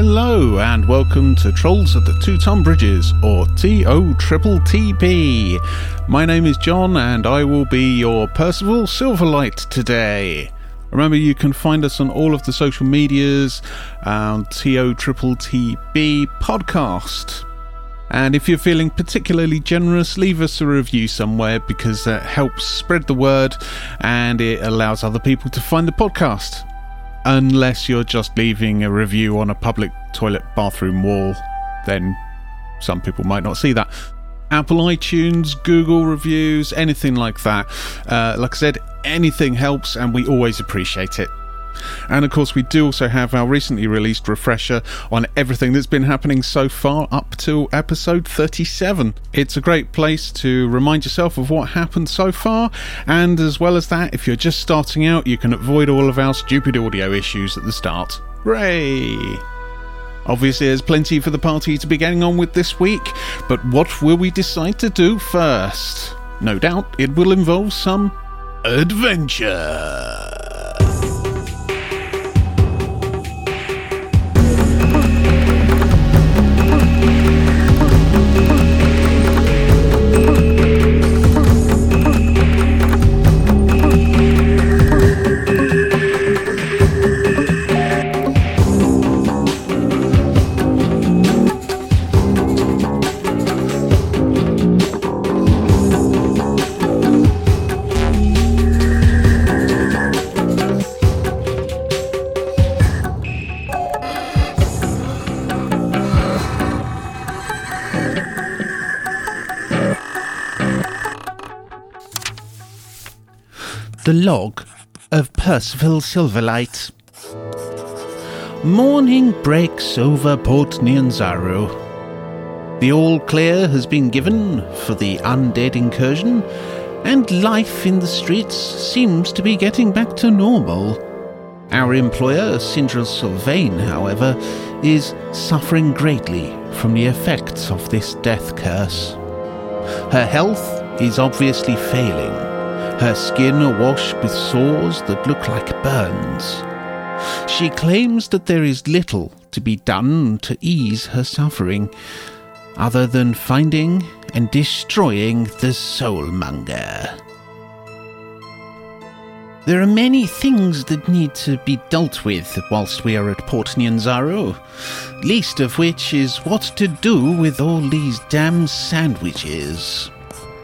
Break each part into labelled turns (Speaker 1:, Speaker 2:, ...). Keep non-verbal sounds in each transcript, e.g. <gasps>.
Speaker 1: Hello and welcome to Trolls of the Two Ton Bridges, or TO Triple TP. My name is John and I will be your Percival Silverlight today. Remember, you can find us on all of the social medias um, on TO Triple TP podcast. And if you're feeling particularly generous, leave us a review somewhere because that helps spread the word and it allows other people to find the podcast. Unless you're just leaving a review on a public toilet bathroom wall, then some people might not see that. Apple iTunes, Google reviews, anything like that. Uh, like I said, anything helps and we always appreciate it. And of course, we do also have our recently released refresher on everything that's been happening so far up to episode 37. It's a great place to remind yourself of what happened so far, and as well as that, if you're just starting out, you can avoid all of our stupid audio issues at the start. Hooray! Obviously, there's plenty for the party to be getting on with this week, but what will we decide to do first? No doubt it will involve some adventure. The log of Percival Silverlight. Morning breaks over Port Nyanzaru. The all clear has been given for the undead incursion, and life in the streets seems to be getting back to normal. Our employer, Syndra Silvane, however, is suffering greatly from the effects of this death curse. Her health is obviously failing, her skin awash with sores that look like burns. She claims that there is little to be done to ease her suffering, other than finding and destroying the soulmonger. There are many things that need to be dealt with whilst we are at Port least of which is what to do with all these damn sandwiches.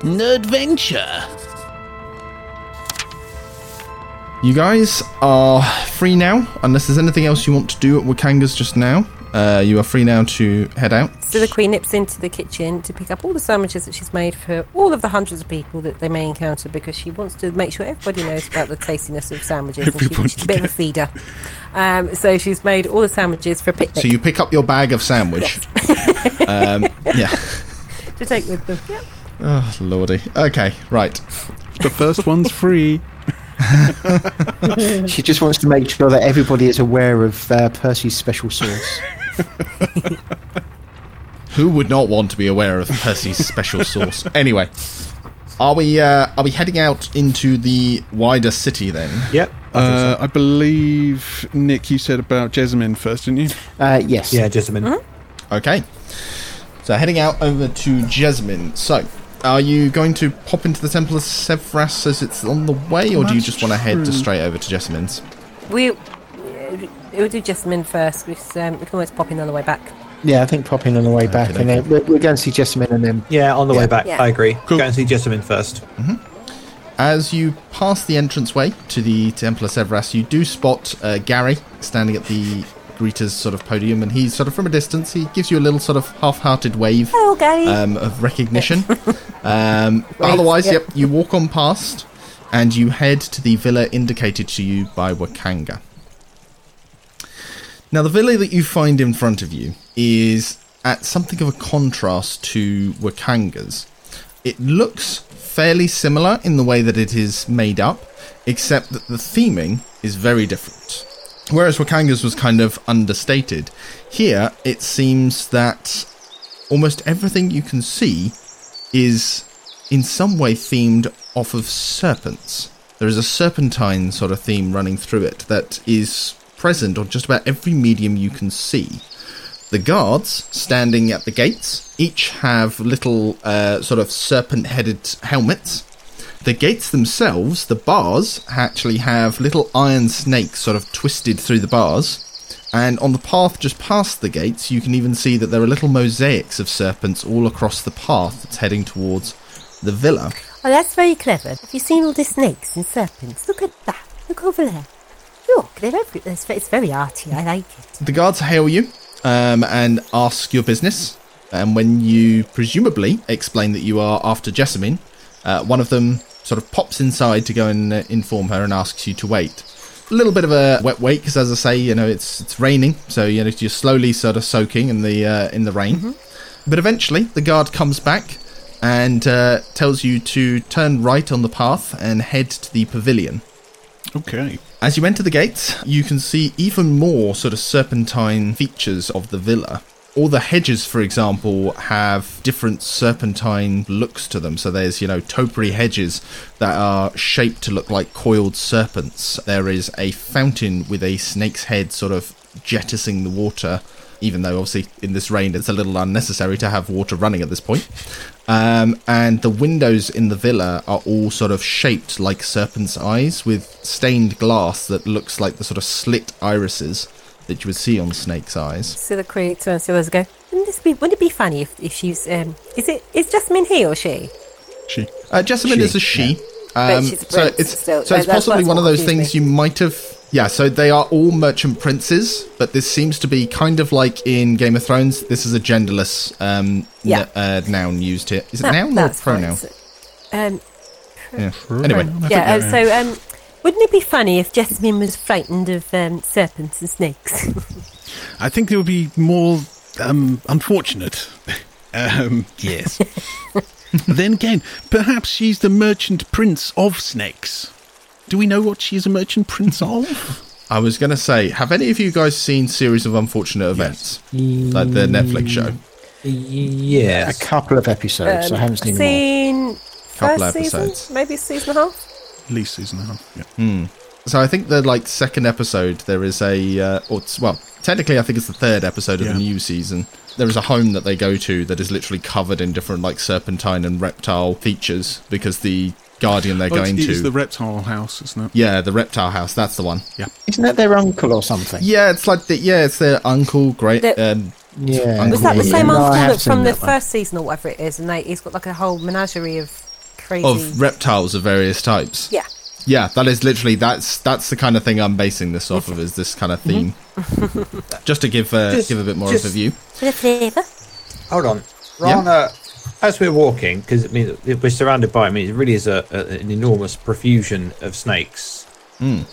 Speaker 1: Adventure!
Speaker 2: You guys are free now, unless there's anything else you want to do at Wakanga's just now. Uh, you are free now to head out.
Speaker 3: So the Queen nips into the kitchen to pick up all the sandwiches that she's made for all of the hundreds of people that they may encounter because she wants to make sure everybody knows about the tastiness of sandwiches. and she-
Speaker 1: Everybody
Speaker 3: she's a bit of a feeder. Um, so she's made all the sandwiches for a picnic
Speaker 2: So you pick up your bag of sandwich. <laughs> um, yeah.
Speaker 3: to take with them. Yep.
Speaker 2: Oh, lordy. Okay, right.
Speaker 1: The first one's free. <laughs>
Speaker 4: She just wants to make sure that everybody is aware of uh, Percy's special sauce. <laughs>
Speaker 2: Who would not want to be aware of Percy's special sauce? Anyway, are we uh, are we heading out into the wider city then?
Speaker 5: Yep.
Speaker 1: Uh, I believe, Nick, you said about Jessamine first, didn't you?
Speaker 4: Uh, yes.
Speaker 5: yeah, Jessamine.
Speaker 2: Okay. So heading out over to Jasmine. So, are you going to pop into the Temple of Savras as it's on the way, or do you
Speaker 1: That's
Speaker 2: just want to head to straight over to Jasmine's?
Speaker 3: We, we'll do Jessamine first because um, we can always pop in on the way back.
Speaker 4: Yeah, I think pop in on the way back,
Speaker 2: Okay,
Speaker 4: and then we're, we're going to see Jessamine and then.
Speaker 5: Yeah, on the
Speaker 2: Yeah.
Speaker 5: way back.
Speaker 3: Yeah.
Speaker 5: I agree.
Speaker 1: Cool.
Speaker 5: Go and see Jessamine first.
Speaker 2: As you pass the entranceway to the Temple of Savras, you do spot uh, Gary standing at the greeter's sort of podium, and he's sort of from a distance. He gives you a little sort of half-hearted wave
Speaker 3: Gary.
Speaker 2: um, of recognition. <laughs> um, otherwise,
Speaker 3: yep.
Speaker 2: yep, you walk on past, and you head to the villa indicated to you by Wakanga. Now, the villa that you find in front of you is at something of a contrast to Wakanga's. It looks fairly similar in the way that it is made up, except that the theming is very different. Whereas Wakanga's was kind of understated, here it seems that almost everything you can see is in some way themed off of serpents. There is a serpentine sort of theme running through it that is present on just about every medium you can see. The guards standing at the gates each have little uh, sort of serpent headed helmets. The gates themselves, the bars, actually have little iron snakes sort of twisted through the bars. And on the path just past the gates, you can even see that there are little mosaics of serpents all across the path that's heading towards the villa.
Speaker 3: Oh, that's very clever. Have you seen all the snakes and serpents? Look at that. Look over there. Look, they're every- it's, it's very arty. I like it.
Speaker 2: The guards hail you um, and ask your business. And when you presumably explain that you are after Jessamine, uh, one of them sort of pops inside to go and uh, inform her and asks you to wait. A little bit of a wet wait because, as I say, you know it's it's raining, so you know you're slowly sort of soaking in the uh, in the rain. But eventually, the guard comes back and uh, tells you to turn right on the path and head to the pavilion.
Speaker 1: Okay.
Speaker 2: As you enter the gates, you can see even more sort of serpentine features of the villa. All the hedges, for example, have different serpentine looks to them. So there's, you know, topiary hedges that are shaped to look like coiled serpents. There is a fountain with a snake's head sort of jettisoning the water, even though obviously in this rain it's a little unnecessary to have water running at this point. Um, and the windows in the villa are all sort of shaped like serpent's eyes with stained glass that looks like the sort of slit irises that you would see on snake's eyes.
Speaker 3: Silicate turns to us and go, wouldn't, this be, wouldn't it be funny if, if she's, um, is it, is Jasmine he or she?
Speaker 1: She.
Speaker 2: Uh, Jessamine
Speaker 4: She,
Speaker 2: is a she.
Speaker 3: But
Speaker 2: Um,
Speaker 3: she's a
Speaker 2: so it's
Speaker 3: still.
Speaker 2: so it's
Speaker 3: that's-
Speaker 2: possibly one of those
Speaker 3: confused
Speaker 2: things you might have. Yeah, so they are all merchant princes, but this seems to be kind of like in Game of Thrones. This is a genderless um,
Speaker 3: Yeah.
Speaker 2: n- uh, noun used here. Is it
Speaker 3: That-
Speaker 2: noun or pronoun?
Speaker 3: So- Um,
Speaker 2: Yeah. Anyway,
Speaker 3: yeah, uh, so um, wouldn't it be funny if Jasmine was frightened of um, serpents and snakes? <laughs>
Speaker 1: I think it would be more um, unfortunate. <laughs> um, yes. <laughs> then again, perhaps she's the merchant prince of snakes. Do we know what she's a merchant prince of?
Speaker 2: I was going to say, have any of you guys seen Series of Unfortunate Events? Like the Netflix show?
Speaker 4: Yeah,
Speaker 5: a
Speaker 4: couple of episodes. I haven't seen them all.
Speaker 3: seen
Speaker 2: Couple
Speaker 3: first
Speaker 2: episodes.
Speaker 3: season, maybe season and a half.
Speaker 1: At least season and a half. Yeah.
Speaker 2: So I think the like second episode there is a uh, or it's, well technically I think it's the third episode of
Speaker 1: Yeah.
Speaker 2: the new season. There is a home that they go to that is literally covered in different like serpentine and reptile features because the guardian they're
Speaker 1: Oh,
Speaker 2: going
Speaker 1: it's,
Speaker 2: to
Speaker 1: it's the reptile house, isn't it?
Speaker 2: yeah the reptile house that's the one. Yeah.
Speaker 4: Isn't that their uncle or something?
Speaker 2: Yeah, it's like the, yeah it's their uncle great
Speaker 3: The-
Speaker 2: um,
Speaker 4: Yeah.
Speaker 2: Was
Speaker 3: Was that the same uncle
Speaker 4: have
Speaker 3: that from the
Speaker 4: that one.
Speaker 3: first season or whatever it is, and they, he's got like a whole menagerie of crazy.
Speaker 2: of reptiles of various types.
Speaker 3: yeah,
Speaker 2: Yeah, that is literally that's that's the kind of thing I'm basing this off of is this kind of theme. Just to give uh,
Speaker 5: Just-
Speaker 2: give a bit more
Speaker 5: just-
Speaker 2: of a view.
Speaker 3: for the flavour.
Speaker 5: Hold on.
Speaker 2: Yeah.
Speaker 5: Rana, as we're walking, because I mean, we're surrounded by, I mean, it really is a, a, an enormous profusion of snakes.
Speaker 2: Mm.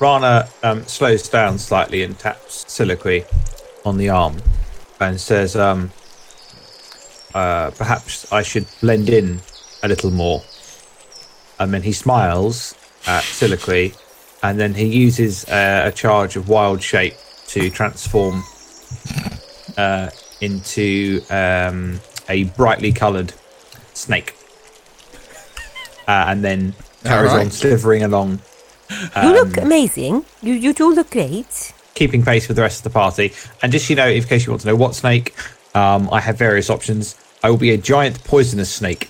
Speaker 5: Rana um, slows down slightly and taps Soliloquy on the arm and says, um, uh, perhaps I should blend in a little more. And then he smiles at Soliloquy and then he uses uh, a charge of wild shape to transform uh, into um, a brightly coloured snake. Uh, and then carries on slithering along
Speaker 3: you look amazing. You you do look great.
Speaker 5: keeping pace with the rest of the party. And just you know, in case you want to know what snake, um, I have various options. I will be a giant poisonous snake.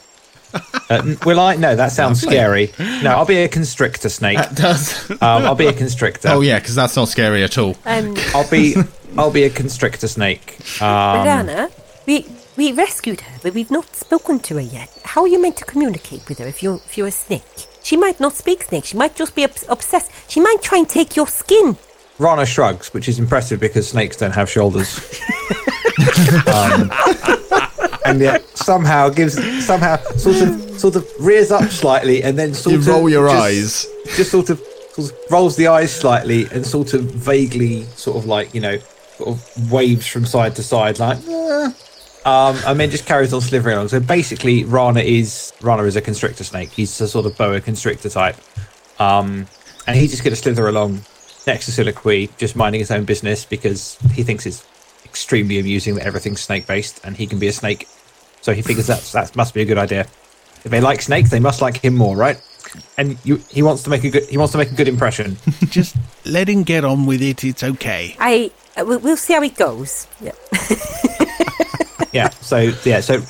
Speaker 5: Uh, n- will I? No, that sounds scary. No, I'll be a constrictor snake.
Speaker 2: That does.
Speaker 5: Um, I'll be a constrictor.
Speaker 2: oh yeah, because that's not scary at all.
Speaker 3: Um,
Speaker 5: I'll be, I'll be a constrictor snake. Um,
Speaker 3: Rana, we we rescued her, but we've not spoken to her yet. How are you meant to communicate with her if you're if you're a snake? She might not speak snake. She might just be obs- obsessed. She might try and take your skin.
Speaker 5: Rana shrugs, which is impressive because snakes don't have shoulders. <laughs> um, and yet somehow gives somehow sort of sort of rears up slightly and then sort of
Speaker 2: You
Speaker 5: of
Speaker 2: roll your
Speaker 5: just-
Speaker 2: eyes.
Speaker 5: just sort of sort of rolls the eyes slightly and sort of vaguely sort of like you know sort of waves from side to side like "Eh." um and then just carries on slithering along so basically rana is rana is a constrictor snake he's a sort of boa constrictor type um and he's just going to slither along next to Soliloquy, just minding his own business because he thinks it's extremely amusing that everything's snake based and he can be a snake so he figures that's that must be a good idea if they like snakes they must like him more right and you, he wants to make a good he wants to make a good impression. <laughs>
Speaker 1: Just let him get on with it. It's okay.
Speaker 3: I uh, we'll, we'll see how it goes. Yeah. <laughs>
Speaker 5: yeah. So yeah. So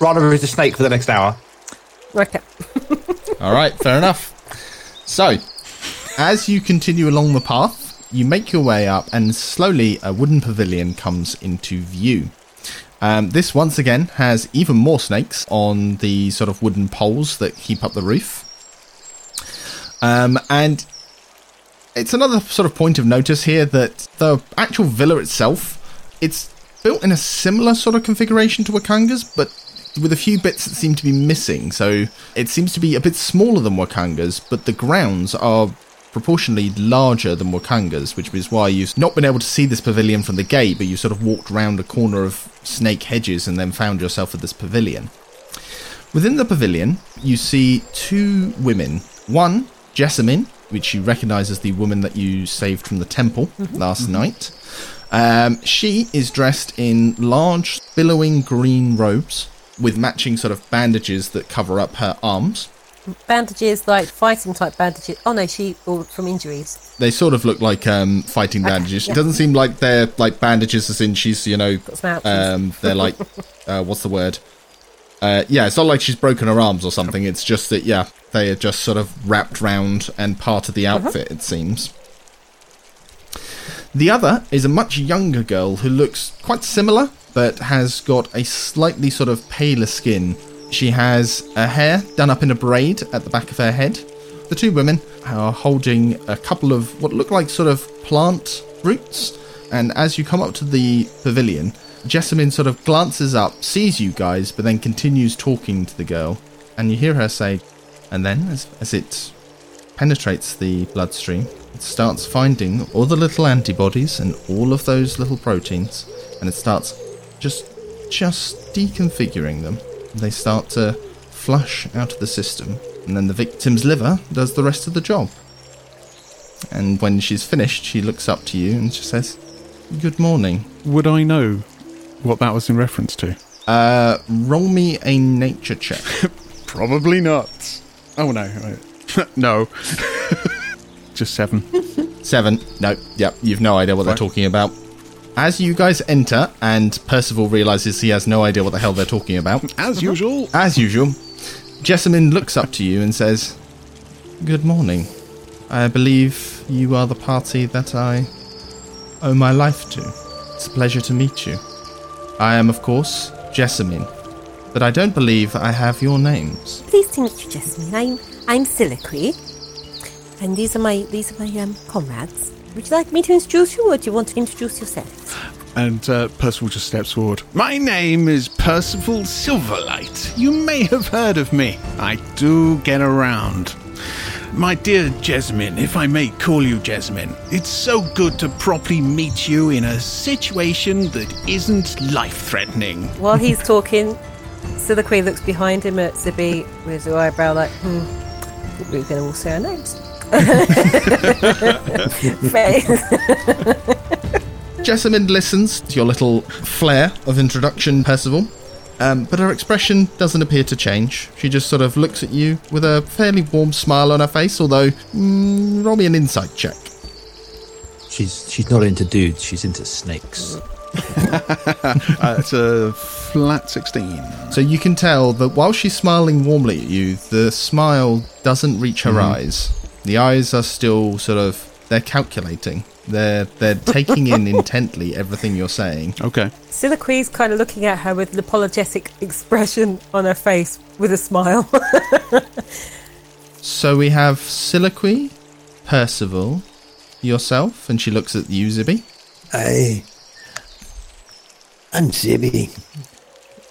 Speaker 5: Rana is a snake for the next hour.
Speaker 3: Okay. <laughs>
Speaker 2: All right, fair enough. So, as you continue along the path, you make your way up, and slowly a wooden pavilion comes into view. Um, this once again has even more snakes on the sort of wooden poles that keep up the roof. Um, and it's another sort of point of notice here that the actual villa itself, it's built in a similar sort of configuration to Wakanga's, but with a few bits that seem to be missing. So it seems to be a bit smaller than Wakanga's, but the grounds are proportionally larger than Wakanga's, which is why you've not been able to see this pavilion from the gate, but you sort of walked round a corner of snake hedges and then found yourself at this pavilion. Within the pavilion, you see two women. One, Jessamine, which you recognize as the woman that you saved from the temple last night. Um, she is dressed in large, billowing green robes with matching sort of bandages that cover up her arms.
Speaker 3: Bandages like fighting type bandages. Oh no, she or from injuries.
Speaker 2: They sort of look like um, fighting bandages.
Speaker 3: yeah.
Speaker 2: It doesn't seem like they're like bandages as in she's, you know, um, they're like, <laughs> uh, what's the word? Uh, yeah, it's not like she's broken her arms or something. It's just that, yeah, they are just sort of wrapped round and part of the outfit, it seems. The other is a much younger girl who looks quite similar, but has got a slightly sort of paler skin. She has her hair done up in a braid at the back of her head. The two women are holding a couple of what look like sort of plant roots, and as you come up to the pavilion, Jessamine sort of glances up, sees you guys, but then continues talking to the girl, and you hear her say, and then as, as it penetrates the bloodstream, it starts finding all the little antibodies and all of those little proteins, and it starts just just deconfiguring them. They start to flush out of the system, and then the victim's liver does the rest of the job. And when she's finished, she looks up to you and she says, "Good morning."
Speaker 1: Would I know what that was in reference to?
Speaker 2: Uh, roll me a nature check. <laughs>
Speaker 1: Probably not. Oh no, <laughs> no. <laughs> Just seven.
Speaker 2: Seven. No. Yep. You've no idea what they're
Speaker 1: Right.
Speaker 2: talking about. As you guys enter, and Percival realizes he has no idea what the hell they're talking about.
Speaker 1: As usual.
Speaker 2: As usual, Jessamine looks up to you and says, Good morning. I believe you are the party that I owe my life to. It's a pleasure to meet you. I am, of course, Jessamine, but I don't believe I have your names.
Speaker 3: Pleased to meet you, Jessamine. I'm I'm Siliqui, and these are my these are my um, comrades. Would you like me to introduce you, or do you want to introduce yourself?
Speaker 1: And uh, Percival just steps forward. My name is Percival Silverlight. You may have heard of me. I do get around. My dear Jessamine, if I may call you Jessamine, it's so good to properly meet you in a situation that isn't life threatening.
Speaker 3: While he's talking, Siliqui looks behind him at Zibi with her eyebrow like, hmm, we were going to all say our names. Face.
Speaker 2: Jessamine listens to your little flair of introduction, Percival, um, but her expression doesn't appear to change. She just sort of looks at you with a fairly warm smile on her face, although, mm, roll me an insight check.
Speaker 6: She's she's not into dudes. She's into snakes. <laughs>
Speaker 1: Uh, it's a flat 16.
Speaker 2: So you can tell that while she's smiling warmly at you, the smile doesn't reach her eyes. The eyes are still sort of they're calculating. They're they're taking in <laughs> intently everything you're saying.
Speaker 1: Okay.
Speaker 3: Siliqui's kind of looking at her with an apologetic expression on her face with a smile. <laughs>
Speaker 2: So we have Siliqui, Percival, yourself, and she looks at you, Zibby.
Speaker 6: Hey, I'm Zibby,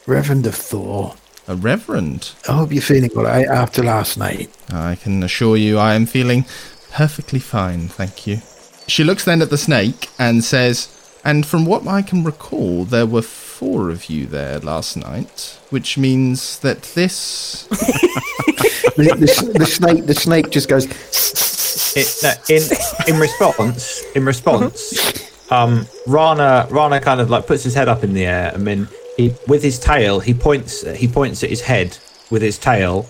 Speaker 6: Reverend of Thor.
Speaker 2: A reverend.
Speaker 6: I hope you're feeling all right after last night.
Speaker 2: I can assure you I am feeling perfectly fine, thank you. She looks then at the snake and says, And from what I can recall, there were four of you there last night, which means that this. <laughs>
Speaker 4: The, the, the snake, the snake just goes.
Speaker 5: It, no, in in response, in response, um, Rana Rana kind of like puts his head up in the air, and then he with his tail he points he points at his head with his tail,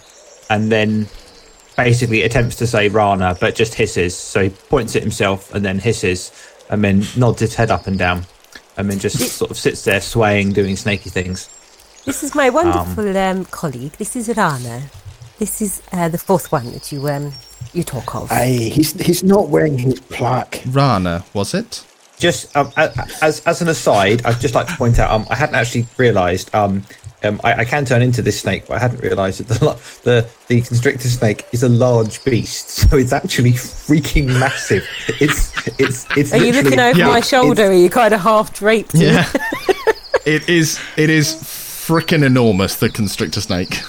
Speaker 5: and then basically attempts to say Rana, but just hisses. So he points at himself and then hisses, and then nods his head up and down. and then just sort of sits there swaying, doing snaky things.
Speaker 3: This is my wonderful um, colleague. This is Rana. This is uh, the fourth one that you um you talk of.
Speaker 4: Hey, he's he's not wearing his plaque.
Speaker 2: Rana, was it?
Speaker 5: Just um, a- a- as as an aside, I'd just like to point out, um, I hadn't actually realised, um, um, I, I can turn into this snake, but I hadn't realised that the the the constrictor snake is a large beast, <laughs> so it's actually freaking massive. It's it's it's.
Speaker 3: Are you looking over
Speaker 2: yeah,
Speaker 3: my shoulder? Are you kind of half draped?
Speaker 2: Yeah. <laughs> it is. It is freaking enormous. The constrictor snake.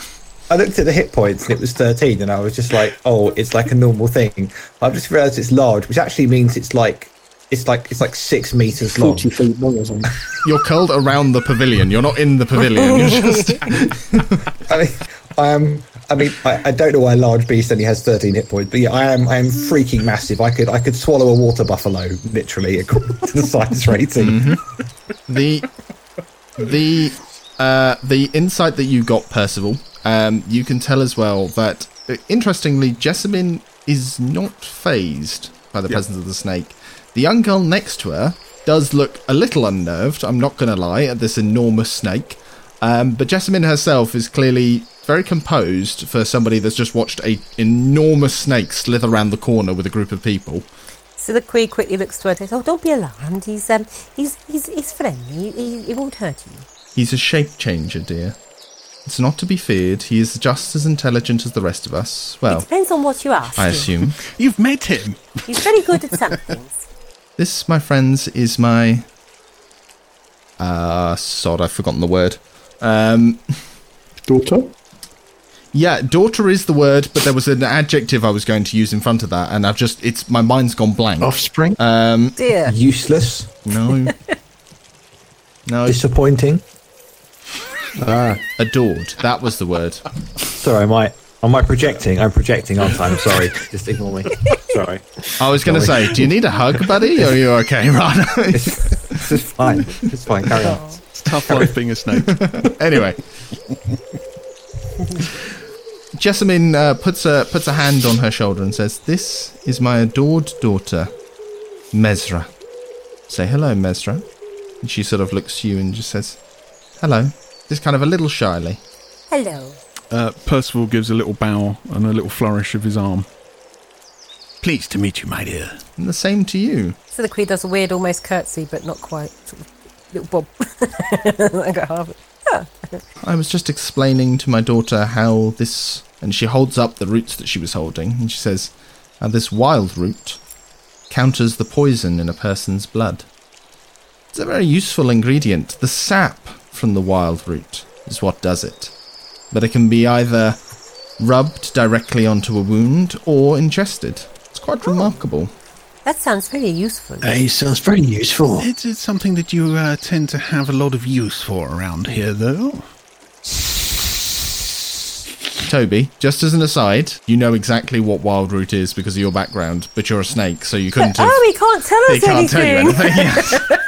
Speaker 5: I looked at the hit points and it was 13, and I was just like, oh, it's like a normal thing. I've just realised it's large, which actually means it's like it's like it's like six meters long.
Speaker 4: Forty feet long or something. <laughs>
Speaker 2: You're curled around the pavilion. You're not in the pavilion. You're <laughs> just. <laughs>
Speaker 5: I mean, I am. I mean, I, I don't know why a large beast only has 13 hit points, but yeah, I am. I am freaking massive. I could I could swallow a water buffalo literally according to the size rating.
Speaker 2: the the uh, the insight that you got, Percival, um, you can tell as well that uh, interestingly, Jessamine is not phased by the presence of the snake. The young girl next to her does look a little unnerved. I'm not going to lie at this enormous snake, um, but Jessamine herself is clearly very composed for somebody that's just watched a enormous snake slither around the corner with a group of people.
Speaker 3: So the queen quickly looks to her and says, "Oh, don't be alarmed. He's um, he's he's he's friendly. He, he won't hurt you."
Speaker 2: He's a shape changer, dear. It's not to be feared. He is just as intelligent as the rest of us. Well,
Speaker 3: Depends on what you ask.
Speaker 2: I assume.
Speaker 1: You've met him.
Speaker 3: He's very good at some things. <laughs>
Speaker 2: This, my friends, is my. Uh, sod, I've forgotten the word. Um,
Speaker 4: Daughter.
Speaker 2: yeah, daughter is the word, but there was an adjective I was going to use in front of that, and I've just. It's My mind's gone blank.
Speaker 4: Offspring.
Speaker 2: Um,
Speaker 3: Dear.
Speaker 5: Useless,
Speaker 2: no. <laughs> No,
Speaker 5: disappointing.
Speaker 4: ah,
Speaker 2: adored. That was the word.
Speaker 5: Sorry, am I am I projecting? I'm projecting, aren't I? I'm sorry. Just ignore me. Sorry.
Speaker 2: I was going to say, do you need a hug, buddy? Or are you okay, <laughs> Rana?
Speaker 5: It's just fine. It's fine. Carry on.
Speaker 1: It's tough life being a snake. <laughs>
Speaker 2: anyway. Jessamine uh, puts a puts a hand on her shoulder and says, "This is my adored daughter, Mesra. Say hello, Mesra." And she sort of looks to you and just says, "Hello." Just kind of a little shyly.
Speaker 3: Hello.
Speaker 1: Uh, Percival gives a little bow and a little flourish of his arm. Pleased to meet you, my dear.
Speaker 2: And the same to you.
Speaker 3: So the queen does a weird, almost curtsy, but not quite. Sort of little bob. <laughs> I got half it.
Speaker 2: I was just explaining to my daughter how this, and she holds up the roots that she was holding, and she says, how this wild root counters the poison in a person's blood. It's a very useful ingredient. The sap from the wild root is what does it. But it can be either rubbed directly onto a wound or ingested. It's quite remarkable.
Speaker 3: That sounds very useful.
Speaker 6: Hey, sounds very useful.
Speaker 1: It's, it's something that you uh, tend to have a lot of use for around here, though.
Speaker 2: Toby, just as an aside, you know exactly what wild root is because of your background, but you're a snake, so you <laughs> couldn't have.
Speaker 3: Oh, he can't tell us
Speaker 2: He can't tell you
Speaker 3: anything. <laughs>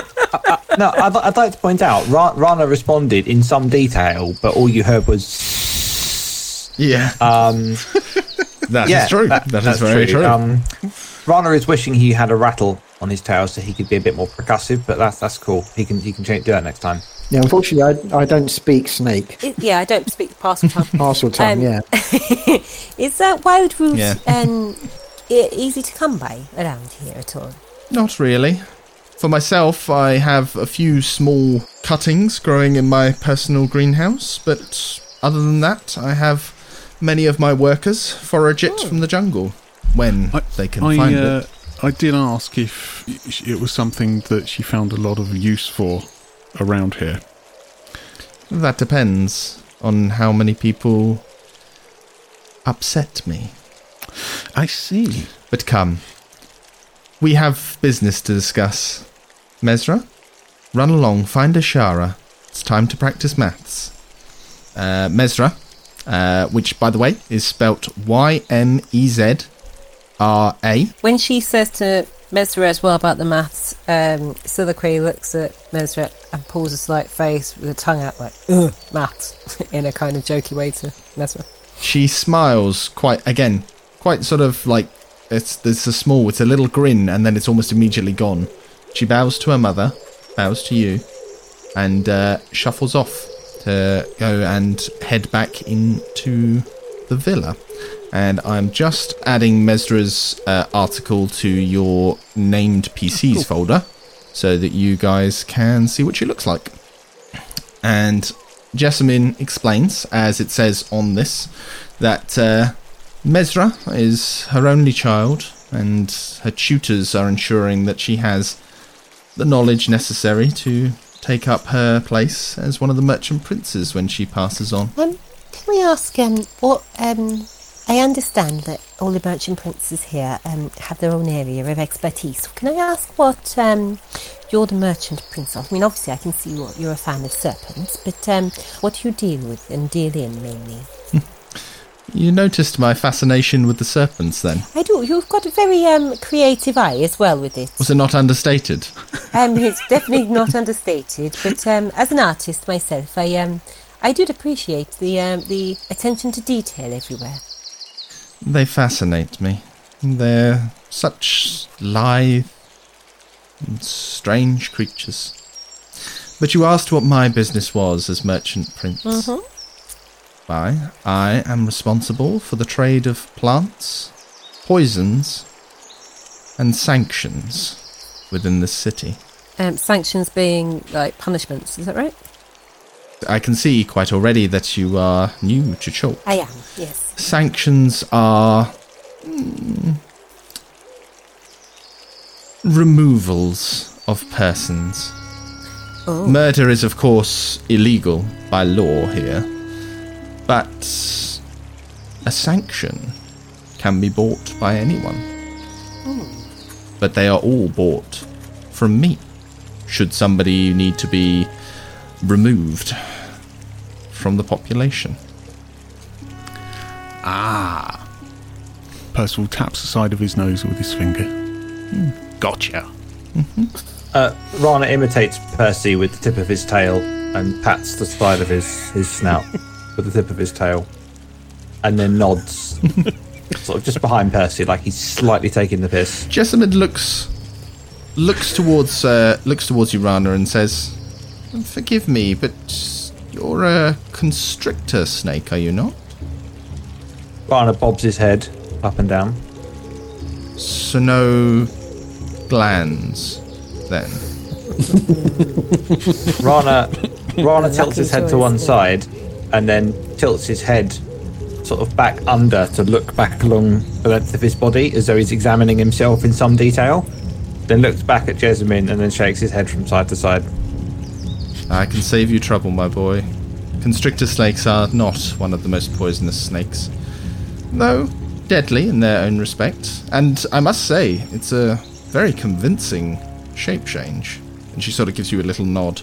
Speaker 3: <laughs>
Speaker 2: anything.
Speaker 5: No, I'd, I'd like to point out, Rana responded in some detail, but all you heard was.
Speaker 2: yeah,
Speaker 5: Um, <laughs>
Speaker 2: that is
Speaker 5: yeah,
Speaker 2: true.
Speaker 5: that-
Speaker 2: that is
Speaker 5: that's
Speaker 2: very true.
Speaker 5: Um, Rana is wishing he had a rattle on his tail so he could be a bit more percussive, but that's that's cool. He can he can change, do that next time.
Speaker 4: yeah. Unfortunately, I, I don't speak snake.
Speaker 3: It- yeah, I don't speak
Speaker 4: Parseltongue. <laughs> Parseltongue.
Speaker 3: Um,
Speaker 4: yeah. <laughs>
Speaker 3: Is that wild root
Speaker 2: Yeah.
Speaker 3: um, easy to come by around here at all?
Speaker 2: Not really. For myself, I have a few small cuttings growing in my personal greenhouse, but other than that, I have many of my workers forage it from the jungle when
Speaker 1: I-
Speaker 2: they can
Speaker 1: I,
Speaker 2: find
Speaker 1: uh,
Speaker 2: it.
Speaker 1: I did ask if it was something that she found a lot of use for around here.
Speaker 2: That depends on how many people upset me.
Speaker 1: I see.
Speaker 2: But come, we have business to discuss. Mesra, run along, find Ashara. It's time to practice maths. Uh, Mesra, uh, which, by the way, is spelt Y M E Z R A.
Speaker 3: When she says to Mesra as well about the maths, um, Soliloquy looks at Mesra and pulls a slight face with a tongue out like, ugh, maths, <laughs> in a kind of jokey way to Mesra.
Speaker 2: She smiles quite, again, quite sort of like it's there's a small, it's a little grin, and then it's almost immediately gone. She bows to her mother bows to you, and uh, shuffles off to go and head back into the villa. And I'm just adding Mesra's uh, article to your named PCs folder so that you guys can see what she looks like. And Jessamine explains, as it says on this, that uh, Mesra is her only child, and her tutors are ensuring that she has the knowledge necessary to take up her place as one of the merchant princes when she passes on.
Speaker 3: Um, can we ask, um, what, um, I understand that all the merchant princes here um, have their own area of expertise. Can I ask what um, you're the merchant prince of? I mean, obviously, I can see you're, you're a fan of serpents, but um, what do you deal with and deal in mainly? <laughs>
Speaker 2: You noticed my fascination with the serpents then?
Speaker 3: I do. You've got a very um, creative eye as well with it.
Speaker 2: Was it not understated? <laughs>
Speaker 3: Um, it's definitely not understated, but um, as an artist myself, I um, I did appreciate the um, the attention to detail everywhere.
Speaker 2: They fascinate me. They're such lithe and strange creatures. But you asked what my business was as merchant prince.
Speaker 3: Mhm.
Speaker 2: Why, I am responsible for the trade of plants, poisons, and sanctions within the city.
Speaker 3: Um, sanctions being like punishments, is that right?
Speaker 2: I can see quite already that you are new to Chult.
Speaker 3: I am. Yes.
Speaker 2: Sanctions are mm, removals of persons.
Speaker 3: Oh.
Speaker 2: Murder is, of course, illegal by law here, but a sanction can be bought by anyone. But they are all bought from me. Should somebody need to be removed from the population.
Speaker 1: Ah. Percival taps the side of his nose with his finger. Hmm, Gotcha.
Speaker 5: Uh, Rana imitates Percy with the tip of his tail and pats the side of his, his snout <laughs> with the tip of his tail, and then nods, <laughs> sort of just behind Percy, like he's slightly taking the piss.
Speaker 2: Jessamine looks looks towards uh, looks towards Urana and says, "Forgive me, but you're a constrictor snake, are you not?
Speaker 5: Rana bobs his head up and down.
Speaker 2: So no glands, then." <laughs>
Speaker 5: Rana, Rana tilts his head to one side, and then tilts his head sort of back under to look back along the length of his body as though he's examining himself in some detail. Then looks back at Jessamine and then shakes his head from side to side.
Speaker 2: I can save you trouble, my boy. Constrictor snakes are not one of the most poisonous snakes, though deadly in their own respect. And I must say, it's a very convincing shape change. And she sort of gives you a little nod.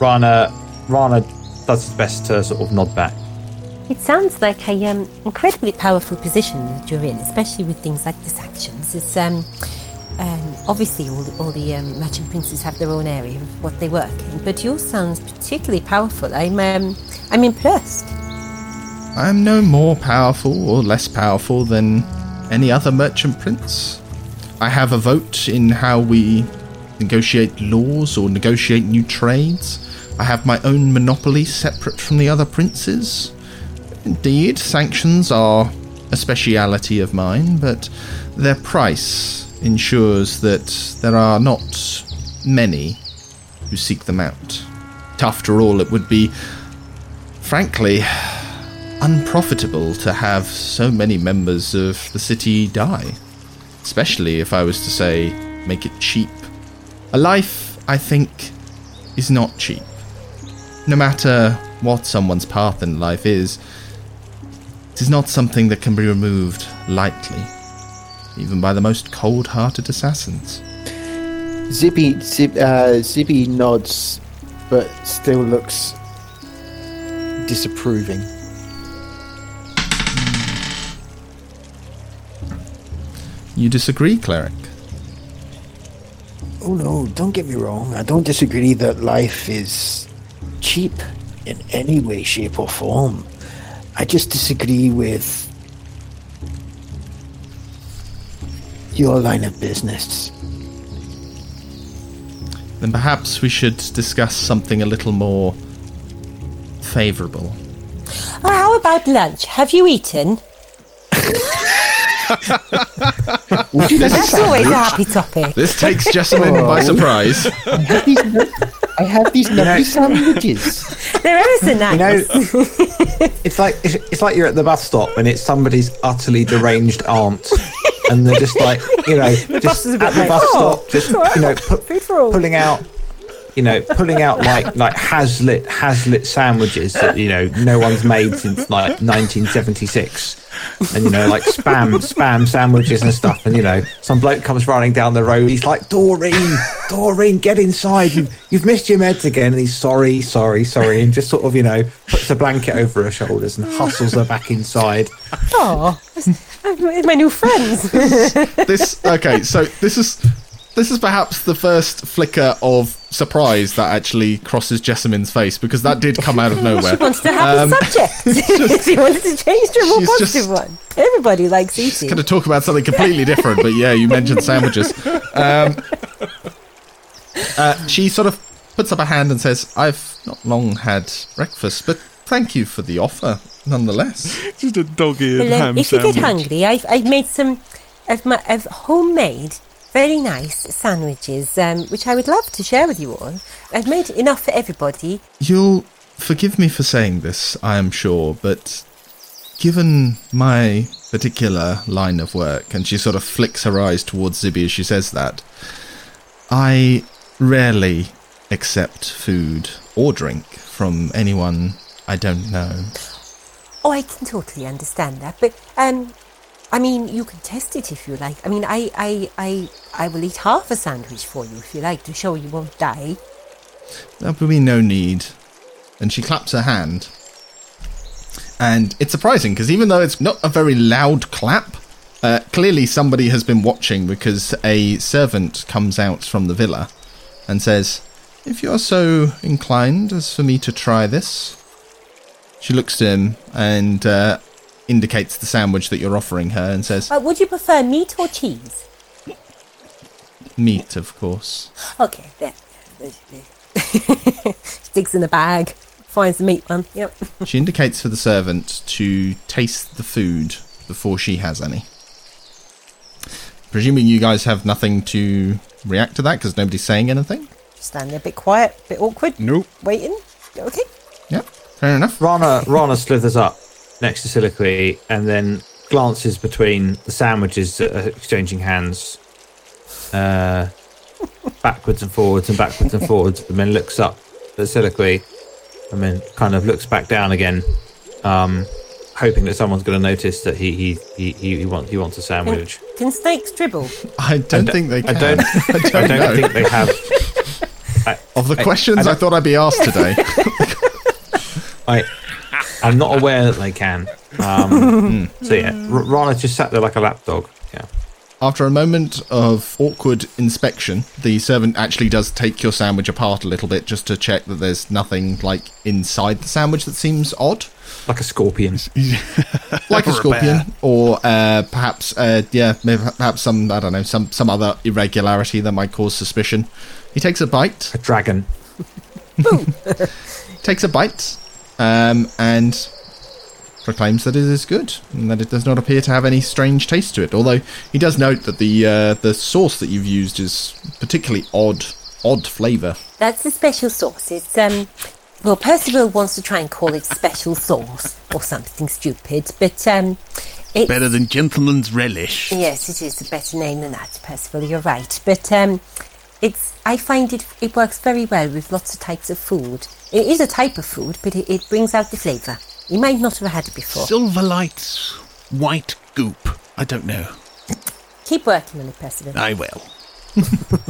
Speaker 5: Rana, Rana does his best to sort of nod back.
Speaker 3: It sounds like an um, incredibly powerful position that you're in, especially with things like the sanctions. It's um, um, obviously all the, all the um, merchant princes have their own area of what they work in, but yours sounds particularly powerful. I'm um, I'm impressed.
Speaker 2: I'm no more powerful or less powerful than any other merchant prince. I have a vote in how we negotiate laws or negotiate new trades. I have my own monopoly separate from the other princes. Indeed, sanctions are a speciality of mine, but their price ensures that there are not many who seek them out. After all, it would be, frankly, unprofitable to have so many members of the city die. Especially if I was to say, make it cheap. A life, I think, is not cheap. No matter what someone's path in life is, it is not something that can be removed lightly, even by the most cold hearted assassins.
Speaker 4: Zippy, Zip, uh, Zippy nods, but still looks disapproving.
Speaker 2: You disagree, cleric?
Speaker 7: Oh no, don't get me wrong. I don't disagree that life is cheap in any way, shape, or form. I just disagree with your line of business.
Speaker 2: then perhaps we should discuss something a little more favourable.
Speaker 3: Oh, uh, how about lunch? Have you eaten? <laughs> That's always a <laughs> happy topic.
Speaker 2: This takes Jessamine by oh. surprise. <laughs>
Speaker 7: I have these, nut- I have lovely sandwiches. <laughs>
Speaker 3: They're ever so nice.
Speaker 5: You know, <laughs> it's like it's, it's like you're at the bus stop and it's somebody's utterly deranged aunt, and they're just like you know, <laughs>
Speaker 3: bus
Speaker 5: just
Speaker 3: is a
Speaker 5: at
Speaker 3: bit
Speaker 5: the
Speaker 3: like,
Speaker 5: bus
Speaker 3: "Oh,
Speaker 5: stop, just
Speaker 3: it's all right,
Speaker 5: you know,
Speaker 3: I've got food for all."
Speaker 5: pulling out, you know, pulling out like like haslet haslet sandwiches that you know no one's made since like 1976. And you know, like spam, spam sandwiches and stuff. And you know, some bloke comes running down the road. He's like, "Doreen, Doreen, get inside! You've, you've missed your meds again." And he's sorry, sorry, sorry, and just sort of, you know, puts a blanket over her shoulders and hustles her back inside.
Speaker 3: Oh, my new friends.
Speaker 2: this okay, so this is this is perhaps the first flicker of surprise that actually crosses Jessamine's face because that did come out of nowhere. <laughs>
Speaker 3: She wants to have a subject. <laughs> <laughs> she wanted to change to a more
Speaker 2: she's
Speaker 3: positive
Speaker 2: just-
Speaker 3: one. Everybody likes eating.
Speaker 2: Going to talk about something completely different, but yeah, you mentioned sandwiches. Um, uh, she sort of puts up a hand and says, "I've not long had breakfast, but thank you for the offer, nonetheless."
Speaker 1: Just a dog-eared
Speaker 3: Well, um,
Speaker 1: ham
Speaker 3: if you get hungry, I've, I've made some of my of homemade, very nice sandwiches, um, which I would love to share with you all. I've made enough for everybody.
Speaker 2: You'll forgive me for saying this, I am sure, but given my particular line of work, and she sort of flicks her eyes towards Zibby as she says that, I rarely accept food or drink from anyone I don't know.
Speaker 3: Oh, I can totally understand that, but um, I mean, you can test it if you like. I mean, I, I, I, I will eat half a sandwich for you if you like to show you won't die.
Speaker 2: There will be no need. And she claps her hand. And it's surprising because even though it's not a very loud clap, uh, clearly somebody has been watching because a servant comes out from the villa and says, If you're so inclined as for me to try this. She looks to him and uh, indicates the sandwich that you're offering her and says,
Speaker 3: Uh, would you prefer meat or cheese?
Speaker 2: Meat, of course.
Speaker 3: Okay, there. <laughs> Sticks in the bag, finds the meat one. Yep. <laughs>
Speaker 2: She indicates for the servant to taste the food before she has any. Presuming you guys have nothing to react to that because nobody's saying anything.
Speaker 3: Stand there a bit quiet, a bit awkward,
Speaker 1: Nope.
Speaker 3: waiting. Okay.
Speaker 2: Yep, fair enough.
Speaker 5: Rana Rana slithers up next to Siliqui and then glances between the sandwiches that are exchanging hands, uh, <laughs> backwards and forwards and backwards and forwards, and then looks up at Siliqui and then kind of looks back down again, um, hoping that someone's going to notice that he he, he, he, he wants he wants a sandwich.
Speaker 3: Can snakes dribble?
Speaker 2: I don't
Speaker 5: d-
Speaker 2: think they
Speaker 5: I
Speaker 2: can.
Speaker 5: don't- <laughs>
Speaker 2: I don't,
Speaker 5: I don't
Speaker 2: know.
Speaker 5: think they have.
Speaker 2: of the
Speaker 5: I-
Speaker 2: questions
Speaker 5: I
Speaker 2: I, thought I'd be asked today. <laughs>
Speaker 5: I I'm not aware that they can. Um, so yeah, R- Rana just sat there like a lapdog. Yeah.
Speaker 2: After a moment of awkward inspection, the servant actually does take your sandwich apart a little bit just to check that there's nothing like inside the sandwich that seems odd.
Speaker 5: Like a scorpion. <laughs>
Speaker 2: like a
Speaker 1: Or a
Speaker 2: scorpion,
Speaker 1: bear.
Speaker 2: or uh, perhaps, uh, yeah, maybe perhaps some I don't know, some some other irregularity that might cause suspicion. He takes a bite,
Speaker 5: A dragon. <laughs>
Speaker 2: takes a bite, um, and proclaims that it is good and that it does not appear to have any strange taste to it. Although he does note that the uh, the sauce that you've used is particularly odd, odd flavour.
Speaker 3: That's the special sauce. It's um. Well, Percival wants to try and call it special sauce or something stupid, but um, it's
Speaker 1: Better than gentleman's relish.
Speaker 3: Yes, it is a better name than that, Percival. You're right, but um, it's. I find it it works very well with lots of types of food. It is a type of food, but it, it brings out the flavour. You might not have had it before.
Speaker 1: Silverlight's white goop. I don't know.
Speaker 3: Keep working on it, Percival.
Speaker 1: I will. <laughs>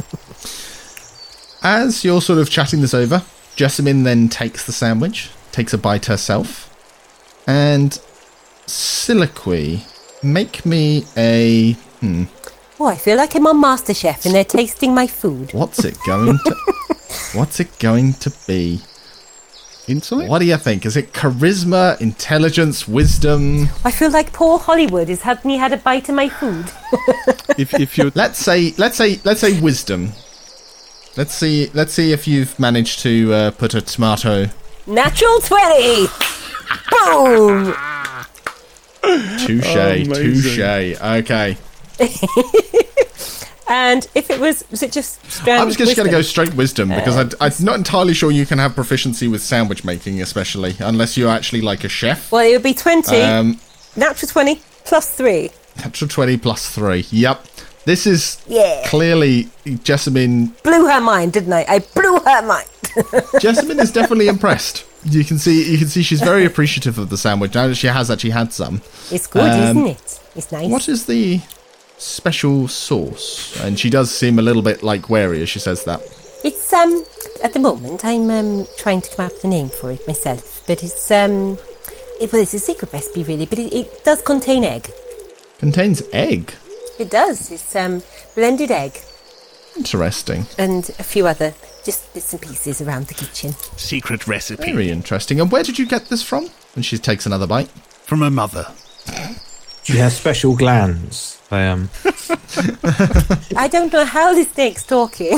Speaker 2: As you're sort of chatting this over, Jessamine then takes the sandwich, takes a bite herself, and Siliqui, make me a hmm.
Speaker 3: Oh, I feel like I'm on MasterChef and they're tasting my food.
Speaker 2: What's it going to? <laughs> what's it going to be?
Speaker 1: Insight?
Speaker 2: What do you think? Is it charisma, intelligence, wisdom?
Speaker 3: I feel like poor Hollywood has had me had a bite of my food. <laughs>
Speaker 1: If, if you're
Speaker 2: Let's say, let's say, let's say wisdom. Let's see. Let's see if you've managed to uh, put a tomato.
Speaker 3: Natural 20! Boom!
Speaker 2: Touche.
Speaker 1: amazing.
Speaker 2: touche. Okay. <laughs>
Speaker 3: And if it was, was it just
Speaker 2: I'm just going to go straight wisdom because I, I'm not entirely sure you can have proficiency with sandwich making, especially unless you're actually like a chef.
Speaker 3: Well, it would be 20,
Speaker 2: Um,
Speaker 3: natural 20, plus 3.
Speaker 2: natural twenty plus three. Yep. This is
Speaker 3: Yeah.
Speaker 2: clearly Jessamine.
Speaker 3: Blew her mind, didn't I? I blew her mind. <laughs>
Speaker 2: Jessamine is definitely impressed. You can see. You can see she's very appreciative of the sandwich now that she has actually had some.
Speaker 3: It's good,
Speaker 2: Um,
Speaker 3: isn't it? It's nice.
Speaker 2: What is the special sauce? And she does seem a little bit like wary as she says that.
Speaker 3: It's um at the moment I'm um trying to come up with a name for it myself, but it's um it, well it's a secret recipe really, but it, it does contain egg.
Speaker 2: Contains egg.
Speaker 3: It does. It's um blended egg
Speaker 2: Interesting.
Speaker 3: and a few other just bits and pieces around the kitchen.
Speaker 1: Secret recipe
Speaker 2: Very interesting. And where did you get this from? And she takes another bite.
Speaker 1: from her mother.
Speaker 5: She has special glands. They, um,
Speaker 3: I don't know how this snake's talking. <laughs>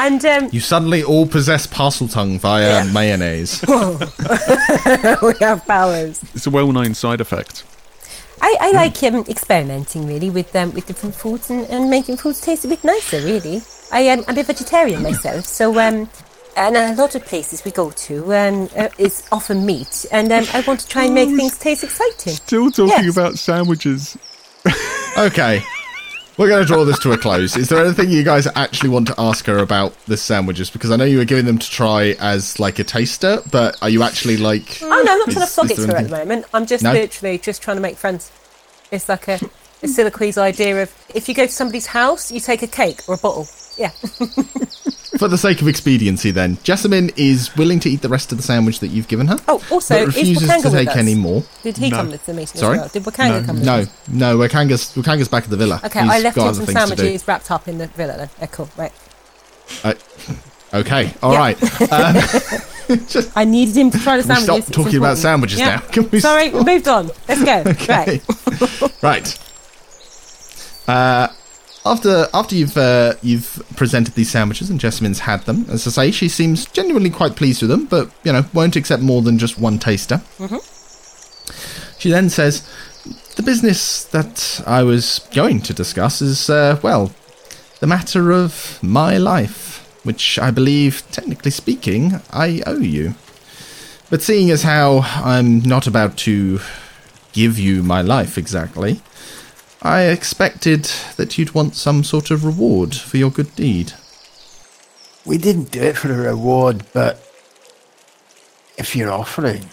Speaker 3: and um
Speaker 2: You suddenly all possess Parseltongue via mayonnaise. <laughs> <laughs>
Speaker 3: we have powers.
Speaker 1: It's a well-known side effect.
Speaker 3: I, I like um, experimenting really with um, with different foods and, and making foods taste a bit nicer. Really, I am I'm a vegetarian myself, so um, and a lot of places we go to um, uh, is often meat, and um, I want to try and make things taste exciting.
Speaker 1: Still talking
Speaker 3: Yes.
Speaker 1: about sandwiches. <laughs>
Speaker 2: Okay. We're going to draw this to a close. Is there anything you guys actually want to ask her about the sandwiches? Because I know you were giving them to try as like a taster, but are you actually like?
Speaker 3: Oh no, I'm not trying to
Speaker 2: Is-
Speaker 3: flog it to
Speaker 2: there
Speaker 3: her at the moment. I'm just
Speaker 2: No?
Speaker 3: literally just trying to make friends. It's like a, a Siliqui's idea of if you go to somebody's house, you take a cake or a bottle. Yeah. <laughs>
Speaker 2: For the sake of expediency, then Jessamine is willing to eat the rest of the sandwich that you've given her,
Speaker 3: Oh, also,
Speaker 2: but
Speaker 3: is
Speaker 2: refuses
Speaker 3: Wakanga
Speaker 2: to take
Speaker 3: us?
Speaker 2: any more.
Speaker 3: Did he
Speaker 1: No.
Speaker 3: come with the meeting
Speaker 2: Sorry?
Speaker 3: as well? Did Wakanga
Speaker 1: No.
Speaker 3: come with
Speaker 2: No,
Speaker 3: us?
Speaker 2: no, Wakanga's Wakanga's back at the villa.
Speaker 3: Okay,
Speaker 2: He's
Speaker 3: I left
Speaker 2: got
Speaker 3: him
Speaker 2: other
Speaker 3: some
Speaker 2: things to do.
Speaker 3: sandwiches wrapped up in the villa then. Uh, cool, right. <laughs>
Speaker 2: Okay, all
Speaker 3: Yeah.
Speaker 2: right. Um, <laughs> just
Speaker 3: I needed him to try the
Speaker 2: can we
Speaker 3: sandwiches.
Speaker 2: stop
Speaker 3: It's
Speaker 2: talking about sandwiches
Speaker 3: Yeah.
Speaker 2: now. Can we
Speaker 3: Sorry, we
Speaker 2: stop?
Speaker 3: moved on. Let's go. Right.
Speaker 2: Right. Uh, after after you've uh, you've presented these sandwiches and Jessamine's had them, as I say, she seems genuinely quite pleased with them, but you know won't accept more than just one taster. She then says, "The business that I was going to discuss is uh, well, the matter of my life, which I believe, technically speaking, I owe you. But seeing as how I'm not about to give you my life exactly." I expected that you'd want some sort of reward for your good deed.
Speaker 7: We didn't do it for a reward, but if you're offering,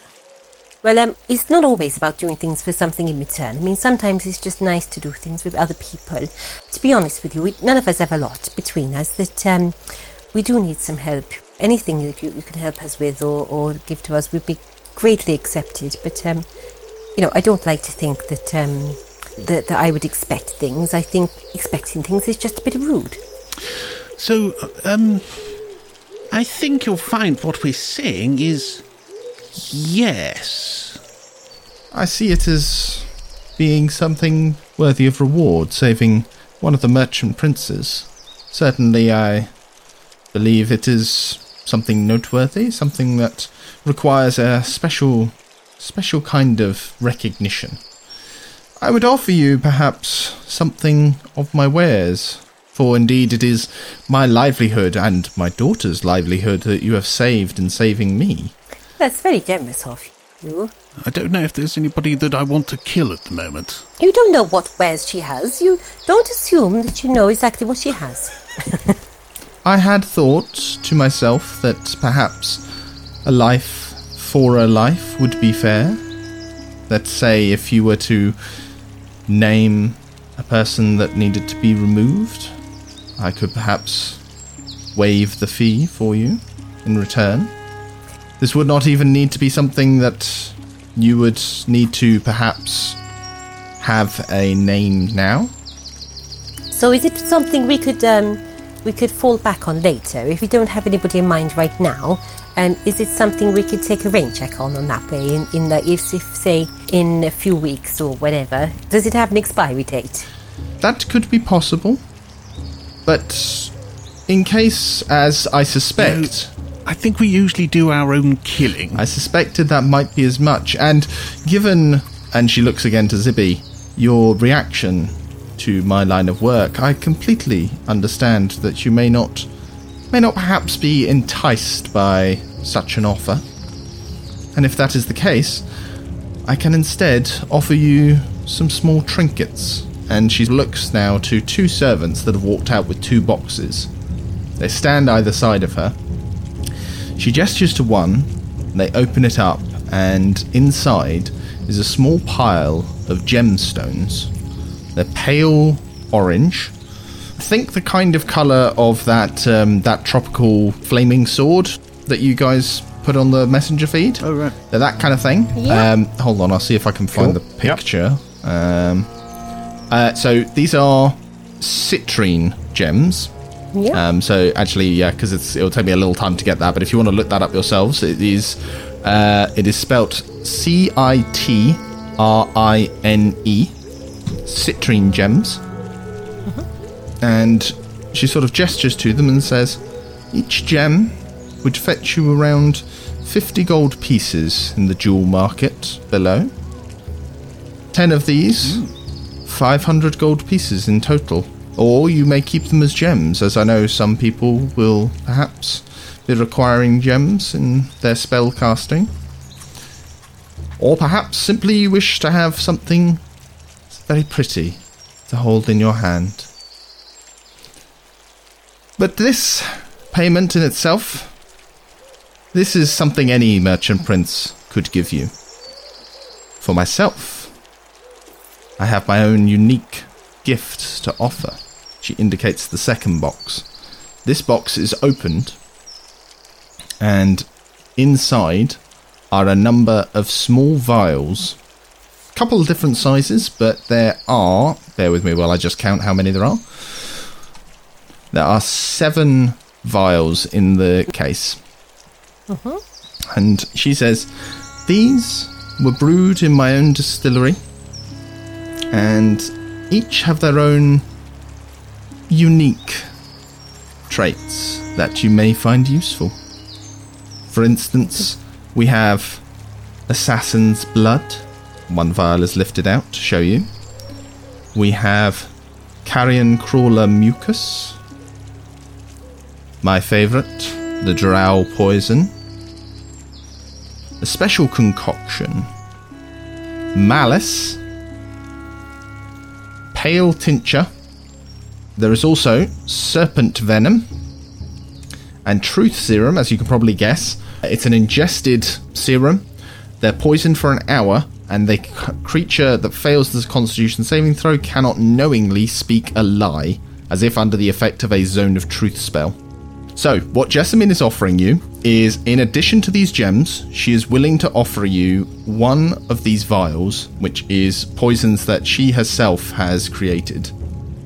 Speaker 3: Well, um, it's not always about doing things for something in return. I mean, sometimes it's just nice to do things with other people. To be honest with you, we, none of us have a lot between us that um, we do need some help. Anything that you, you can help us with or, or give to us would be greatly accepted. But, um, you know, I don't like to think that, um, that, that I would expect things. I think expecting things is just a bit rude.
Speaker 1: So, um, I think you'll find what we're saying is yes.
Speaker 2: I see it as being something worthy of reward, saving one of the merchant princes. Certainly, I believe it is something noteworthy, something that requires a special, special kind of recognition. I would offer you perhaps something of my wares, for indeed it is my livelihood and my daughter's livelihood that you have saved in saving me.
Speaker 3: That's very generous of you.
Speaker 1: I don't know if there's anybody that I want to kill at the moment.
Speaker 3: You don't know what wares she has. You don't assume that you know exactly what she has. <laughs>
Speaker 2: I had thought to myself that perhaps a life for a life would be fair. That, say, if you were to name a person that needed to be removed, I could perhaps waive the fee for you in return. This would not even need to be something that you would need to perhaps have a name now.
Speaker 3: So is it something we could um, we could fall back on later if we don't have anybody in mind right now? And is it something we could take a rain check on on that way in, in the if, if say in a few weeks or whatever? Does it have an expiry date?
Speaker 2: That could be possible. But in case, as I suspect,
Speaker 1: I think we usually do our own killing.
Speaker 2: I suspected that might be as much. And given, and she looks again to Zibby, your reaction to my line of work, I completely understand that you may not, may not perhaps be enticed by such an offer. And if that is the case, I can instead offer you some small trinkets. And she looks now to two servants that have walked out with two boxes. They stand either side of her. She gestures to one, they open it up, and inside is a small pile of gemstones. They're pale orange. I think the kind of color of that um, that tropical flaming sword that you guys put on the messenger feed.
Speaker 1: Oh, right.
Speaker 2: They're that kind of thing.
Speaker 3: Yeah.
Speaker 2: Um, hold on, I'll see if I can find
Speaker 5: Cool.
Speaker 2: the picture. Um, uh, so these are citrine gems.
Speaker 3: Yeah.
Speaker 2: Um, so actually, yeah, because it'll take me a little time to get that. But if you want to look that up yourselves, it is uh, it is spelt C I T R I N E, citrine gems. And she sort of gestures to them and says, "Each gem would fetch you around fifty gold pieces in the jewel market below. Ten of these, five hundred gold pieces in total." Or you may keep them as gems, as I know some people will perhaps be requiring gems in their spell casting. Or perhaps simply you wish to have something very pretty to hold in your hand. But this payment in itself, this is something any merchant prince could give you. For myself, I have my own unique gift to offer. She indicates the second box. This box is opened, and inside are a number of small vials. Couple of different sizes, but there are, bear with me while I just count how many there are. There are seven vials in the case. Uh-huh. And she says, These were brewed in my own distillery, and each have their own unique traits that you may find useful. For instance, we have Assassin's Blood. One vial is lifted out to show you. We have Carrion Crawler Mucus. My favourite, the Drow Poison. A special concoction. Malice. Pale Tincture. There is also Serpent Venom and Truth Serum, as you can probably guess. It's an ingested serum. They're poisoned for an hour, and the c- creature that fails the Constitution saving throw cannot knowingly speak a lie, as if under the effect of a Zone of Truth spell. So, what Jessamine is offering you is, in addition to these gems, she is willing to offer you one of these vials, which is poisons that she herself has created.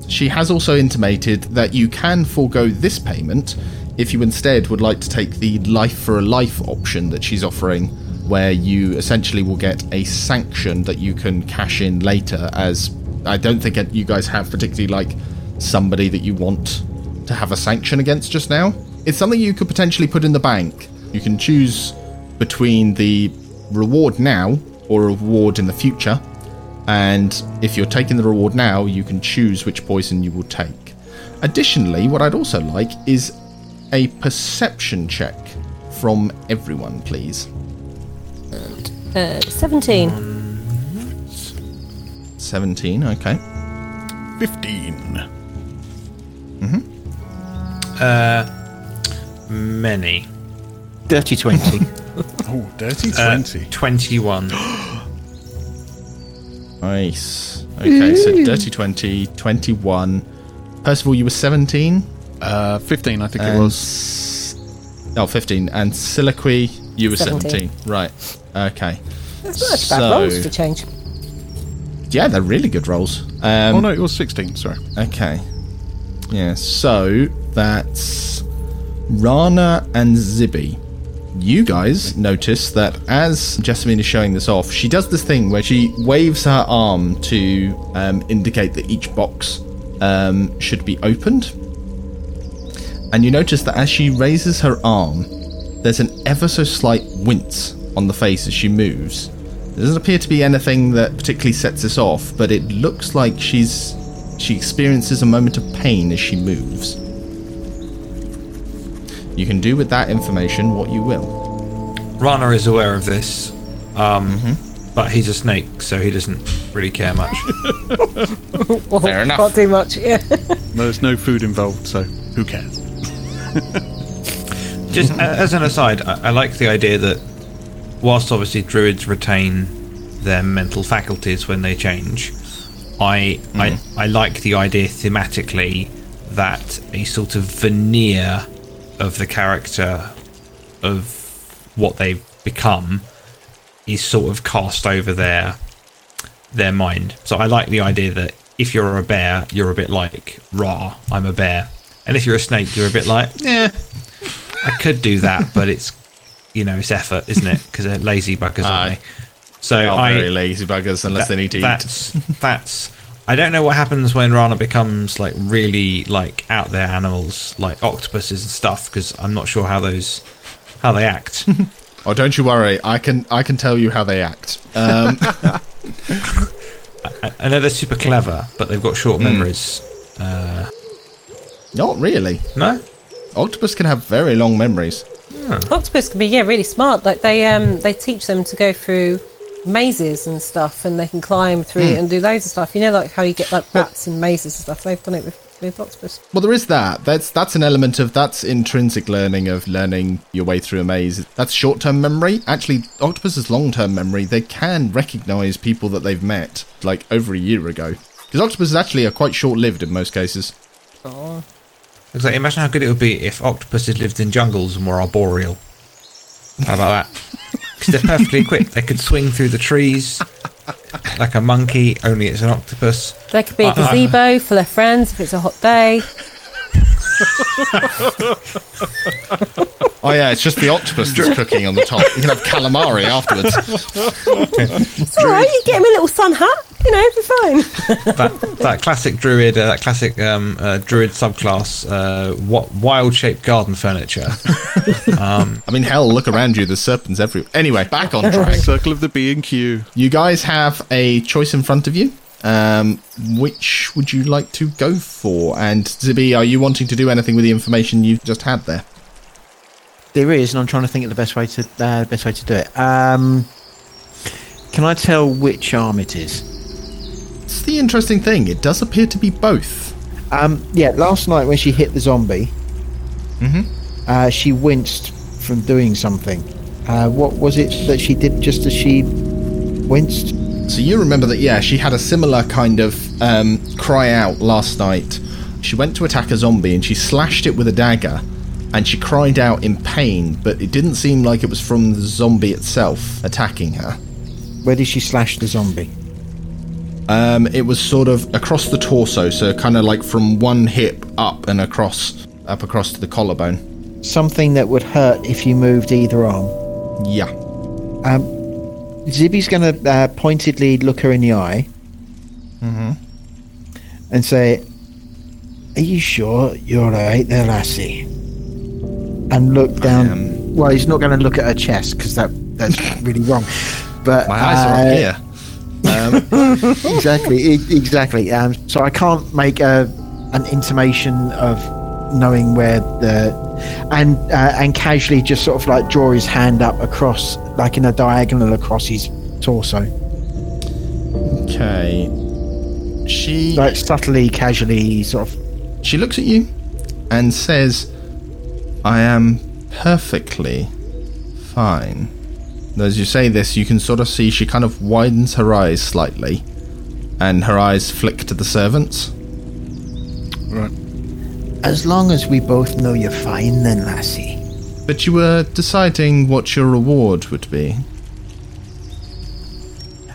Speaker 2: She has also intimated that you can forego this payment if you instead would like to take the life for a life option that she's offering, where you essentially will get a sanction that you can cash in later. As I don't think you guys have particularly like somebody that you want to have a sanction against just now. It's something you could potentially put in the bank. You can choose between the reward now or a reward in the future. And if you're taking the reward now, you can choose which poison you will take. Additionally, what I'd also like is a perception check from everyone, please.
Speaker 3: Uh, 17.
Speaker 2: 17, okay.
Speaker 1: 15.
Speaker 5: Many.
Speaker 6: Dirty 20. <laughs>
Speaker 1: Oh, dirty
Speaker 5: Uh,
Speaker 1: 20.
Speaker 5: 21. <gasps>
Speaker 2: Nice. Okay, so dirty 20, 21. Percival, you were 17?
Speaker 1: Uh, 15, I think it was.
Speaker 2: s- Oh, 15. And Siliqui, you were 17.
Speaker 3: 17.
Speaker 2: Right. Okay.
Speaker 3: That's not bad rolls for change.
Speaker 2: Yeah, they're really good rolls. Um,
Speaker 1: oh, no, it was 16, sorry.
Speaker 2: Okay. Yeah, so that's Rana and Zibby. You guys notice that as Jessamine is showing this off, she does this thing where she waves her arm to um, indicate that each box um, should be opened. and you notice that as she raises her arm, there's an ever so slight wince on the face as she moves. There doesn't appear to be anything that particularly sets this off, but it looks like she's she experiences a moment of pain as she moves. You can do with that information what you will.
Speaker 5: Rana is aware of this, um,
Speaker 2: Mm-hmm.
Speaker 5: but he's a snake, so he doesn't really care much. <laughs>
Speaker 3: Well,
Speaker 2: Fair enough.
Speaker 3: Can't do much. Yeah.
Speaker 1: There's no food involved, so who cares? <laughs>
Speaker 5: Just as an aside, I, I like the idea that whilst obviously druids retain their mental faculties when they change, I I, mm. I like the idea thematically that a sort of veneer of the character of what they've become is sort of cast over their their mind. So I like the idea that if you're a bear, you're a bit like Ra, I'm a bear. And if you're a snake, you're a bit like, yeah, I could do that, but it's you know it's effort, isn't it? Because they're lazy buggers, aren't they? So
Speaker 2: They
Speaker 5: I
Speaker 2: very lazy buggers unless they need to eat.
Speaker 5: that's that's. I don't know what happens when Rana becomes like really like out there animals like octopuses and stuff because I'm not sure how those how they act. <laughs>
Speaker 2: Oh, don't you worry. I can I can tell you how they act. Um, <laughs>
Speaker 5: I, I know they're super clever, but they've got short memories. Uh,
Speaker 2: not really.
Speaker 5: no,
Speaker 2: Octopus can have very long memories.
Speaker 3: Octopus can be yeah really smart. Like they um they teach them to go through mazes and stuff, and they can climb through it and do loads of stuff. You know, like how you get like rats in mazes and stuff. They've done it with, with octopus.
Speaker 2: Well, there is that. That's that's an element of that's intrinsic learning of learning your way through a maze. That's short-term memory. Actually, octopus's long-term memory. They can recognize people that they've met like over a year ago. Because octopus is actually are quite short-lived in most cases.
Speaker 5: It's like, imagine how good it would be if octopuses lived in jungles and were arboreal. How about that? <laughs> Because they're perfectly equipped. They could swing through the trees like a monkey, only it's an octopus.
Speaker 3: There could be a
Speaker 5: Uh, uh.
Speaker 3: gazebo for their friends if it's a hot day. <laughs>
Speaker 2: Oh yeah, it's just the octopus that's cooking on the top. You can have calamari afterwards.
Speaker 3: It's all right. You get him a little sun hat. You know, it'll be fine.
Speaker 5: That that classic druid, uh, that classic um, uh, druid subclass, uh, what wild shaped garden furniture. <laughs>
Speaker 2: I mean, hell, look around you. There's serpents everywhere. Anyway, back on track.
Speaker 1: Circle of the B and Q.
Speaker 2: You guys have a choice in front of you. Um, which would you like to go for? And Zibi, are you wanting to do anything with the information you've just had there?
Speaker 8: There is, and I'm trying to think of the best way to uh, best way to do it. Um, can I tell which arm it is?
Speaker 2: It's the interesting thing. It does appear to be both.
Speaker 7: Um, yeah, last night when she hit the zombie, uh, she winced from doing something. Uh, what was it that she did just as she winced?
Speaker 2: So you remember that, yeah, she had a similar kind of um, cry out last night. She went to attack a zombie and she slashed it with a dagger and she cried out in pain, but it didn't seem like it was from the zombie itself attacking her.
Speaker 7: Where did she slash the zombie?
Speaker 2: Um, it was sort of across the torso, so kind of like from one hip up and across, up across to the collarbone.
Speaker 7: Something that would hurt if you moved either arm.
Speaker 2: Yeah.
Speaker 7: Um, Zibby's going to uh, pointedly look her in the eye and say, Are you sure you're alright there, lassie? And look down. Well, he's not going to look at her chest because that, that's <laughs> really wrong. But
Speaker 2: My eyes are
Speaker 7: uh,
Speaker 2: up here. Um, <laughs> <laughs>
Speaker 7: exactly, exactly. Um, so I can't make a, an intimation of knowing where the and uh, and casually just sort of like draw his hand up across, like in a diagonal across his torso,
Speaker 2: okay. She
Speaker 7: like subtly, casually, sort of.
Speaker 2: she looks at you and says, "I am perfectly fine." As you say this, you can sort of see she kind of widens her eyes slightly, and her eyes flick to the servants.
Speaker 7: As long as we both know you're fine, then, lassie.
Speaker 2: But you were deciding what your reward would be.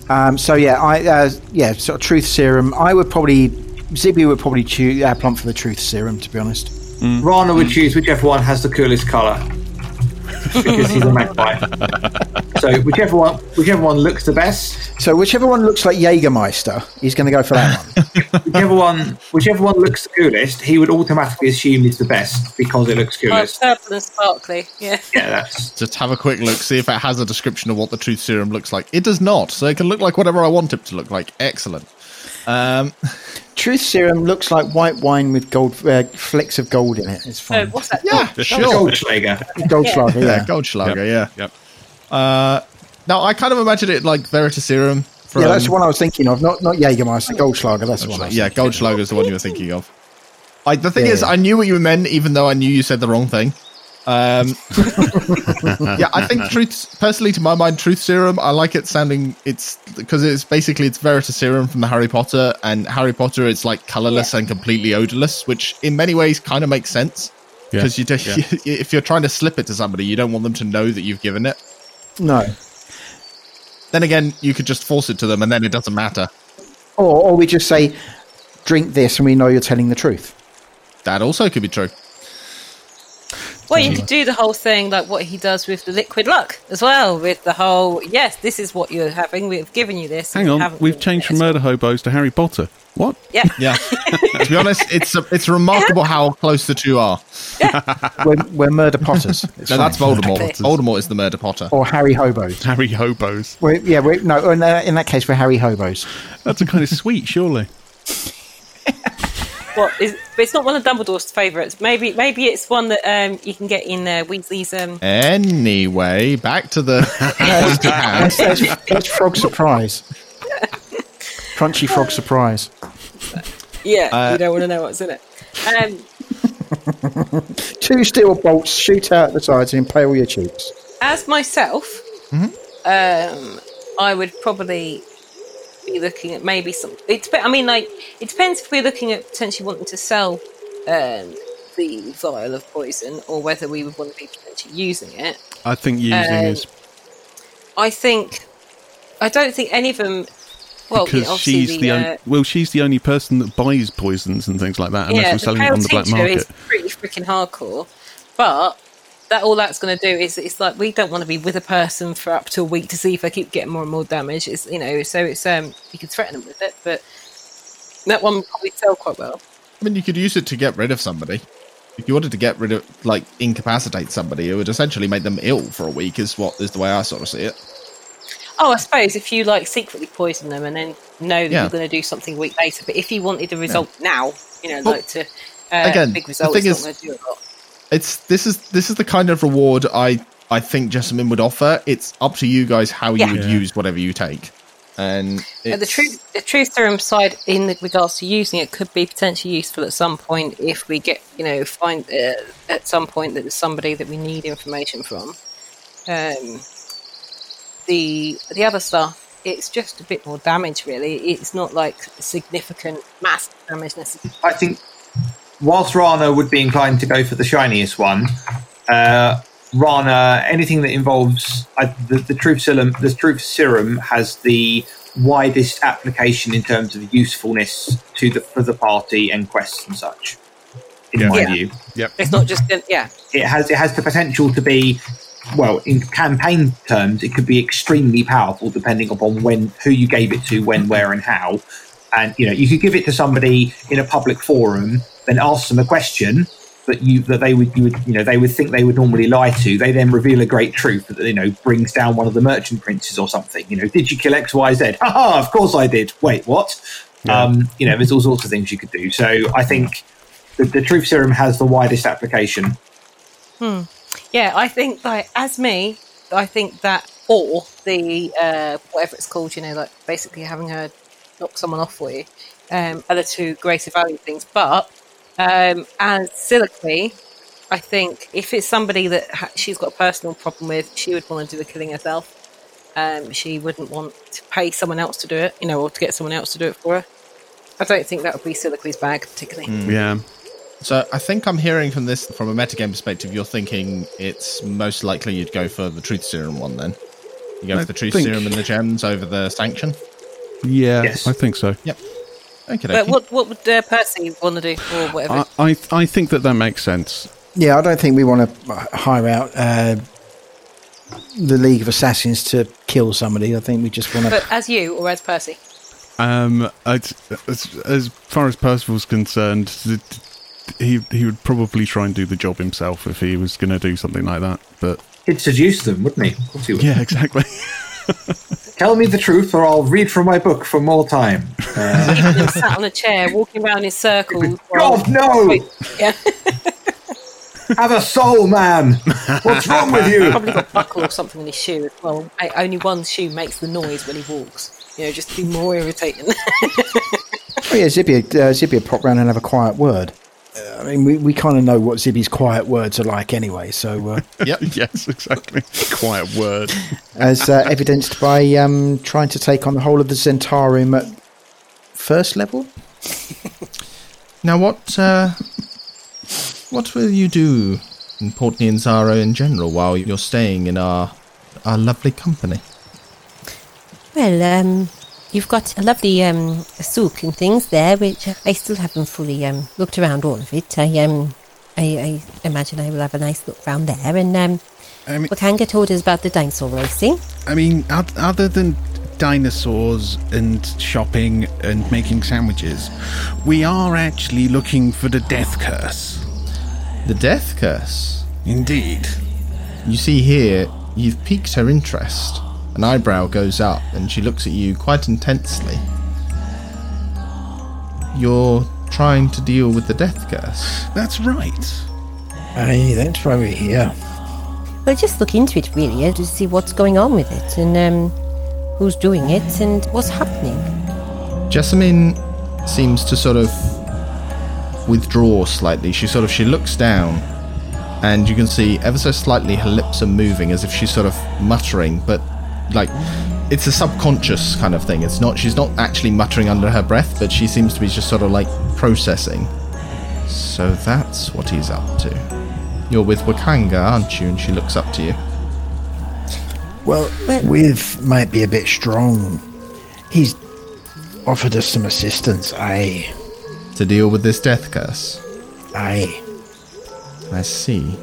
Speaker 7: Um, so yeah, I uh, yeah, sort of truth serum. I would probably Zibby would probably choose uh, plump for the truth serum, to be honest.
Speaker 5: Rana would choose whichever one has the coolest colour. <laughs> because he's a magpie. So So whichever one, whichever one looks the best,
Speaker 7: So whichever one looks like Jägermeister, he's going to go for that one. <laughs>
Speaker 5: whichever one, whichever one looks the coolest, he would automatically assume is the best because it looks
Speaker 9: Oh,
Speaker 5: coolest.
Speaker 9: purple and sparkly. Yeah.
Speaker 5: Yeah, that's
Speaker 2: Just have a quick look, see if it has a description of what the truth serum looks like. It does not, so it can look like whatever I want it to look like. Excellent. Um, <laughs>
Speaker 7: Truth serum looks like white wine with gold uh, flecks of gold in it. It's
Speaker 9: So
Speaker 7: fine.
Speaker 9: what's that?
Speaker 2: yeah,
Speaker 5: the
Speaker 2: sure.
Speaker 5: Goldschlager.
Speaker 7: Goldschlager,
Speaker 2: Yeah,
Speaker 7: yeah.
Speaker 2: Goldschlager, yeah.
Speaker 1: Yep.
Speaker 2: Uh, now, I kind of imagine it like Veritaserum. From,
Speaker 7: Yeah, that's the one I was thinking of. Not not Jägermeister, Goldschlager. That's the one. I was
Speaker 2: Yeah, Goldschlager is the one you were thinking of. I, the thing
Speaker 7: Yeah,
Speaker 2: is,
Speaker 7: yeah.
Speaker 2: I knew what you meant, even though I knew you said the wrong thing. Um, <laughs> yeah, I think truth. Personally, to my mind, truth serum. I like it sounding. It's because it's basically it's Veritaserum from the Harry Potter, and Harry Potter. It's like colorless and completely odorless, which in many ways kind of makes sense.
Speaker 1: Yeah.
Speaker 2: Because you, just, <laughs> if you're trying to slip it to somebody, you don't want them to know that you've given it.
Speaker 7: No.
Speaker 2: Then again, you could just force it to them, and then it doesn't matter.
Speaker 7: Or, or we just say, drink this and we know you're telling the truth.
Speaker 2: That also could be true.
Speaker 9: Well, you could do the whole thing like what he does with the liquid luck as well, with the whole yes, this is what you're having. We've given you this.
Speaker 1: Hang on, we've changed from murder hobos to Harry Potter. What?
Speaker 9: Yeah, <laughs>
Speaker 2: Yeah. to be honest, it's it's remarkable how close the two are. <laughs>
Speaker 7: We're, we're murder potters. It's <laughs>
Speaker 2: No,
Speaker 7: fine.
Speaker 2: that's Voldemort.
Speaker 9: Exactly.
Speaker 2: Voldemort is the murder potter.
Speaker 7: Or Harry Hobos.
Speaker 1: Harry hobos.
Speaker 7: We're, yeah, we're, no, in, uh, in that case, we're Harry Hobos.
Speaker 1: That's a kind of sweet, surely.
Speaker 9: What is? But it's not one of Dumbledore's favourites. Maybe, maybe it's one that um, you can get in uh, Weasley's. Um,
Speaker 2: Anyway, back to the
Speaker 7: That's, <laughs> that's, that's Frog Surprise. Crunchy Frog Surprise.
Speaker 9: yeah,
Speaker 2: Uh,
Speaker 9: you don't want to know what's in it. Um,
Speaker 7: Two steel bolts shoot out the sides and impale your cheeks.
Speaker 9: as myself,
Speaker 2: Mm-hmm.
Speaker 9: um, I would probably be looking at maybe some. It I mean, like it depends if we're looking at potentially wanting to sell um, the vial of poison, or whether we would want to be potentially using it.
Speaker 1: I think using
Speaker 9: Um,
Speaker 1: is
Speaker 9: I think I don't think any of them. Well,
Speaker 1: because she's
Speaker 9: the,
Speaker 1: the,
Speaker 9: uh,
Speaker 1: only, well, she's the only person that buys poisons and things like that, unless
Speaker 9: yeah,
Speaker 1: we're selling it on the black market.
Speaker 9: is pretty freaking hardcore, but that all that's going to do is it's like we don't want to be with a person for up to a week to see if they keep getting more and more damage. It's you know, so it's um you can threaten them with it, but that one probably sell quite well.
Speaker 2: I mean, you could use it to get rid of somebody. If you wanted to get rid of, like, incapacitate somebody, it would essentially make them ill for a week. Is what is the way I sort of see it.
Speaker 9: Oh, I suppose if you like secretly poison them and then know that
Speaker 2: Yeah.
Speaker 9: you're going to do something a week later, but if you wanted the result now, you know,
Speaker 2: Well,
Speaker 9: like to uh,
Speaker 2: again,
Speaker 9: big
Speaker 2: the
Speaker 9: result,
Speaker 2: thing
Speaker 9: it's
Speaker 2: is-
Speaker 9: not going to do a lot.
Speaker 2: It's this is this is the kind of reward I I think Jessamine would offer. It's up to you guys how
Speaker 9: Yeah.
Speaker 2: you would
Speaker 1: Yeah.
Speaker 2: use whatever you take. And
Speaker 9: the
Speaker 2: it's-
Speaker 9: truth, the truth serum side in the- regards to using it could be potentially useful at some point if we get, you know, find uh, at some point that there's somebody that we need information from. Um, the the other stuff, it's just a bit more damage, really. It's not like significant mass damage necessarily.
Speaker 5: I think whilst Rana would be inclined to go for the shiniest one, uh, Rana anything that involves I, the, the truth serum, the truth serum has the widest application in terms of usefulness to the for the party and quests and such. In
Speaker 1: Yeah.
Speaker 5: my
Speaker 9: Yeah.
Speaker 5: view,
Speaker 9: It's not just, yeah,
Speaker 5: it has it has the potential to be well in campaign terms it could be extremely powerful depending upon when who you gave it to when where and how and you know you could give it to somebody in a public forum then ask them a question that you that they would you would you know they would think they would normally lie to. They then reveal a great truth that you know brings down one of the merchant princes or something. You know did you kill xyz haha of course i did. Wait what? Um you know there's all sorts of things you could do. So i think the, the truth serum has the widest application. Hmm.
Speaker 9: yeah. I think like as me, I think that or the uh, whatever it's called, you know, like basically having her knock someone off for you, um, are the two greater value things. But um, as Siliqui, I think if it's somebody that ha- she's got a personal problem with, she would want to do the killing herself. Um, she wouldn't want to pay someone else to do it, you know, or to get someone else to do it for her. I don't think that would be Siliqui's bag particularly.
Speaker 1: Yeah.
Speaker 2: So I think I'm hearing from this from a metagame perspective. You're thinking it's most likely you'd go for the truth serum one. Then you go
Speaker 1: I
Speaker 2: for the truth
Speaker 1: think-
Speaker 2: serum and the gems over the sanction.
Speaker 1: Yeah,
Speaker 5: Yes.
Speaker 1: I think so.
Speaker 2: Okay,
Speaker 9: But what what would uh, Percy want to do or whatever?
Speaker 1: I, I I think that that makes sense.
Speaker 7: Yeah, I don't think we want to hire out uh, the League of Assassins to kill somebody. I think we just want to.
Speaker 9: But as you or as Percy?
Speaker 1: Um, as, as as far as Percival's concerned, he he would probably try and do the job himself if he was going to do something like that. But
Speaker 5: He'd seduce them, wouldn't he? Of course he would.
Speaker 1: yeah, exactly. <laughs>
Speaker 5: Tell me the truth, or I'll read from my book for more time. Uh,
Speaker 9: He sat on a chair, walking around in circles. <laughs>
Speaker 5: God, no!
Speaker 9: Yeah, <laughs>
Speaker 5: Have a soul, man! What's wrong with you?
Speaker 9: probably got a buckle or something in his shoe as well. I- Only one shoe makes the noise when he walks. You know, just to be more irritating. <laughs>
Speaker 7: Oh yeah, Zippy, uh, Zippy would pop round and have a quiet word. I mean, we, we kind of know what Zippy's quiet words are like anyway. So, uh, <laughs>
Speaker 2: Yep.
Speaker 1: yes, exactly. Quiet word.
Speaker 7: as uh, evidenced by um, trying to take on the whole of the Zhentarim at first level. <laughs>
Speaker 2: Now, what uh, what will you do in Port Nyanzaru in general while you're staying in our our lovely company?
Speaker 3: Well, um, you've got a lovely um, souk and things there, which I still haven't fully um, looked around all of it. I um, I, I imagine I will have a nice look round there. And um,
Speaker 1: I mean,
Speaker 3: Wakanga told us about the dinosaur racing.
Speaker 1: I mean, other than dinosaurs and shopping and making sandwiches, we are actually looking for the death curse.
Speaker 2: The death curse.
Speaker 1: Indeed.
Speaker 2: You see here, you've piqued her interest. An eyebrow goes up, and she looks at you quite intensely. You're trying to deal with the death curse.
Speaker 1: That's right.
Speaker 7: Aye, that's why we're here.
Speaker 3: Well, just look into it really to see what's going on with it and um, who's doing it and what's happening.
Speaker 2: Jessamine seems to sort of withdraw slightly. She sort of she looks down, and you can see ever so slightly her lips are moving as if she's sort of muttering, but like it's a subconscious kind of thing. It's not she's not actually muttering under her breath, but she seems to be just sort of like processing. So that's what he's up to. You're with Wakanga, aren't you? And she looks up to you.
Speaker 7: Well, With might be a bit strong. He's offered us some assistance. Aye,
Speaker 2: To deal with this death curse.
Speaker 7: aye.
Speaker 2: I see.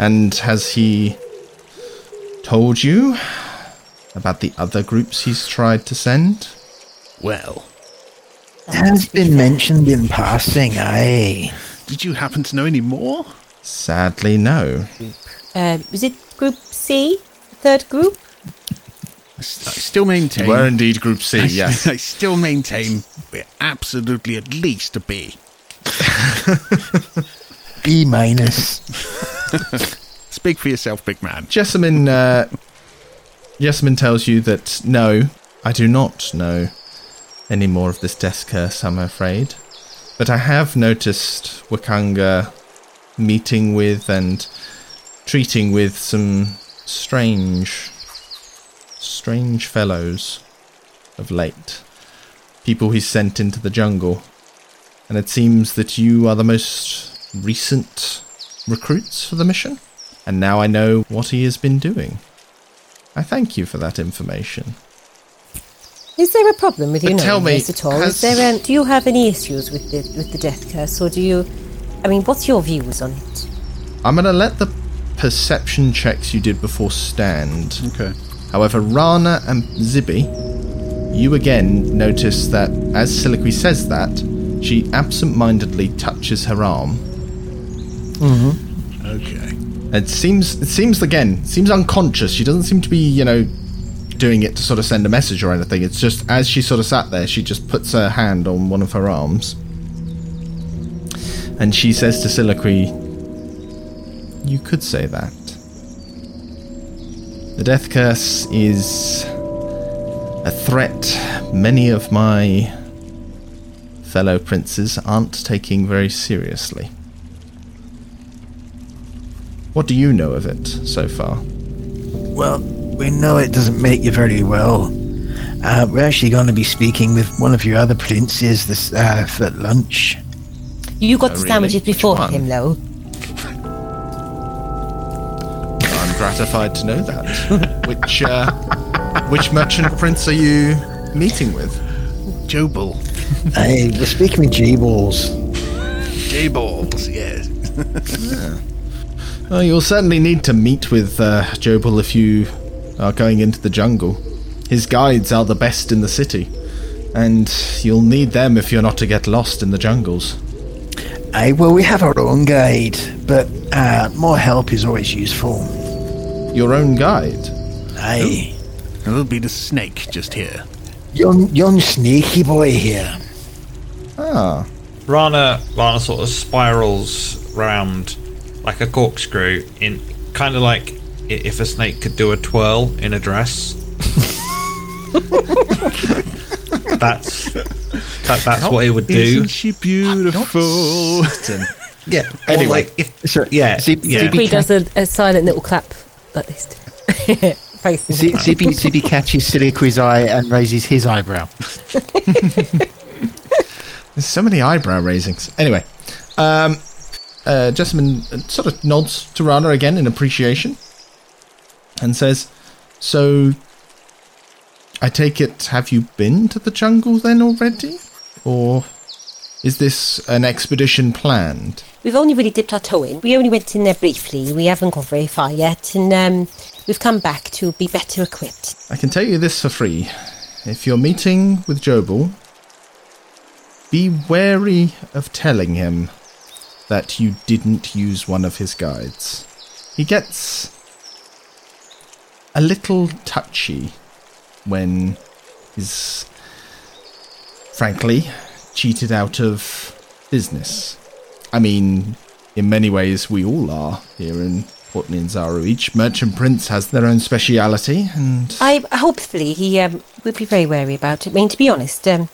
Speaker 2: And has he told you about the other groups he's tried to send?
Speaker 1: Well,
Speaker 7: Has been mentioned in passing. Aye.
Speaker 1: did you happen to know any more?
Speaker 2: Sadly, no.
Speaker 3: Uh, is it Group C? Third group?
Speaker 1: I, s- I still maintain.
Speaker 2: We're indeed Group C,
Speaker 1: I, s-
Speaker 2: yes. <laughs>
Speaker 1: I still maintain we're absolutely at least a B.
Speaker 7: B minus. <laughs>
Speaker 1: Speak for yourself, big man.
Speaker 2: Jessamine, uh, Jessamine tells you that no, I do not know any more of this death curse, I'm afraid. But I have noticed Wakanga meeting with and treating with some strange, strange fellows of late. People he's sent into the jungle. And it seems that you are the most recent recruits for the mission. And now I know what he has been doing. I thank you for that information.
Speaker 3: Is there a problem with you
Speaker 2: But
Speaker 3: knowing
Speaker 2: tell me,
Speaker 3: this at all?
Speaker 2: has-
Speaker 3: Is there? Um, do you have any issues with the with the death curse, or do you? I mean, what's your views on it?
Speaker 2: I'm going to let the perception checks you did before stand.
Speaker 1: Okay.
Speaker 2: However, Rana and Zibi, you again notice that as Siliqui says that, she absent mindedly touches her arm.
Speaker 1: Okay.
Speaker 2: It seems, it seems again, seems unconscious. She doesn't seem to be, you know, doing it to sort of send a message or anything. It's just as she sort of sat there, she just puts her hand on one of her arms. And she says to Siliqui, You could say that. The death curse is a threat many of my fellow princes aren't taking very seriously. What do you know of it so far?
Speaker 7: Well, we know it doesn't make you very well. Uh, we're actually going to be speaking with one of your other princes this uh, for lunch.
Speaker 3: You got
Speaker 2: Oh,
Speaker 3: the
Speaker 2: really?
Speaker 3: sandwiches
Speaker 2: Which
Speaker 3: before him, though.
Speaker 2: I'm gratified to know that. <laughs> which uh, which merchant prince are you meeting with?
Speaker 1: Jobal. <laughs>
Speaker 7: Hey, we're speaking with J-Balls.
Speaker 1: J-balls, yes.
Speaker 2: Well, you'll certainly need to meet with uh, Jobal if you are going into the jungle. His guides are the best in the city, and you'll need them if you're not to get lost in the jungles.
Speaker 7: Aye, well, we have our own guide, but uh, more help is always useful.
Speaker 2: Your own guide?
Speaker 7: Aye.
Speaker 1: It'll be the snake just here.
Speaker 7: Young, young snaky boy here.
Speaker 2: Ah,
Speaker 5: Rana, Rana sort of spirals round like a corkscrew, in kind of like if a snake could do a twirl in a dress. <laughs> that's that, that's what it would do.
Speaker 1: Isn't she beautiful?
Speaker 5: Yeah. <laughs>
Speaker 2: Anyway.
Speaker 5: Or like if
Speaker 6: So,
Speaker 5: yeah,
Speaker 6: Zip-
Speaker 5: yeah.
Speaker 6: Zippy
Speaker 3: does a, a silent little clap like this. Facing
Speaker 6: Z- Zippy, Zippy catches Siliqui's eye and raises his eyebrow. <laughs>
Speaker 2: there's so many eyebrow raisings. Anyway, um, uh, Jessamine sort of nods to Rana again in appreciation and says, So, I take it, have you been to the jungle then already? Or is this an expedition planned?
Speaker 3: We've only really dipped our toe in. We only went in there briefly. We haven't gone very far yet, and um, we've come back to be better equipped.
Speaker 2: I can tell you this for free. If you're meeting with Jobal, be wary of telling him that you didn't use one of his guides. He gets a little touchy when he's, frankly, cheated out of business. I mean, in many ways, we all are here in Port Nyanzaru. Each merchant prince has their own speciality, and
Speaker 3: I hopefully he um, will be very wary about it. I mean, to be honest, um,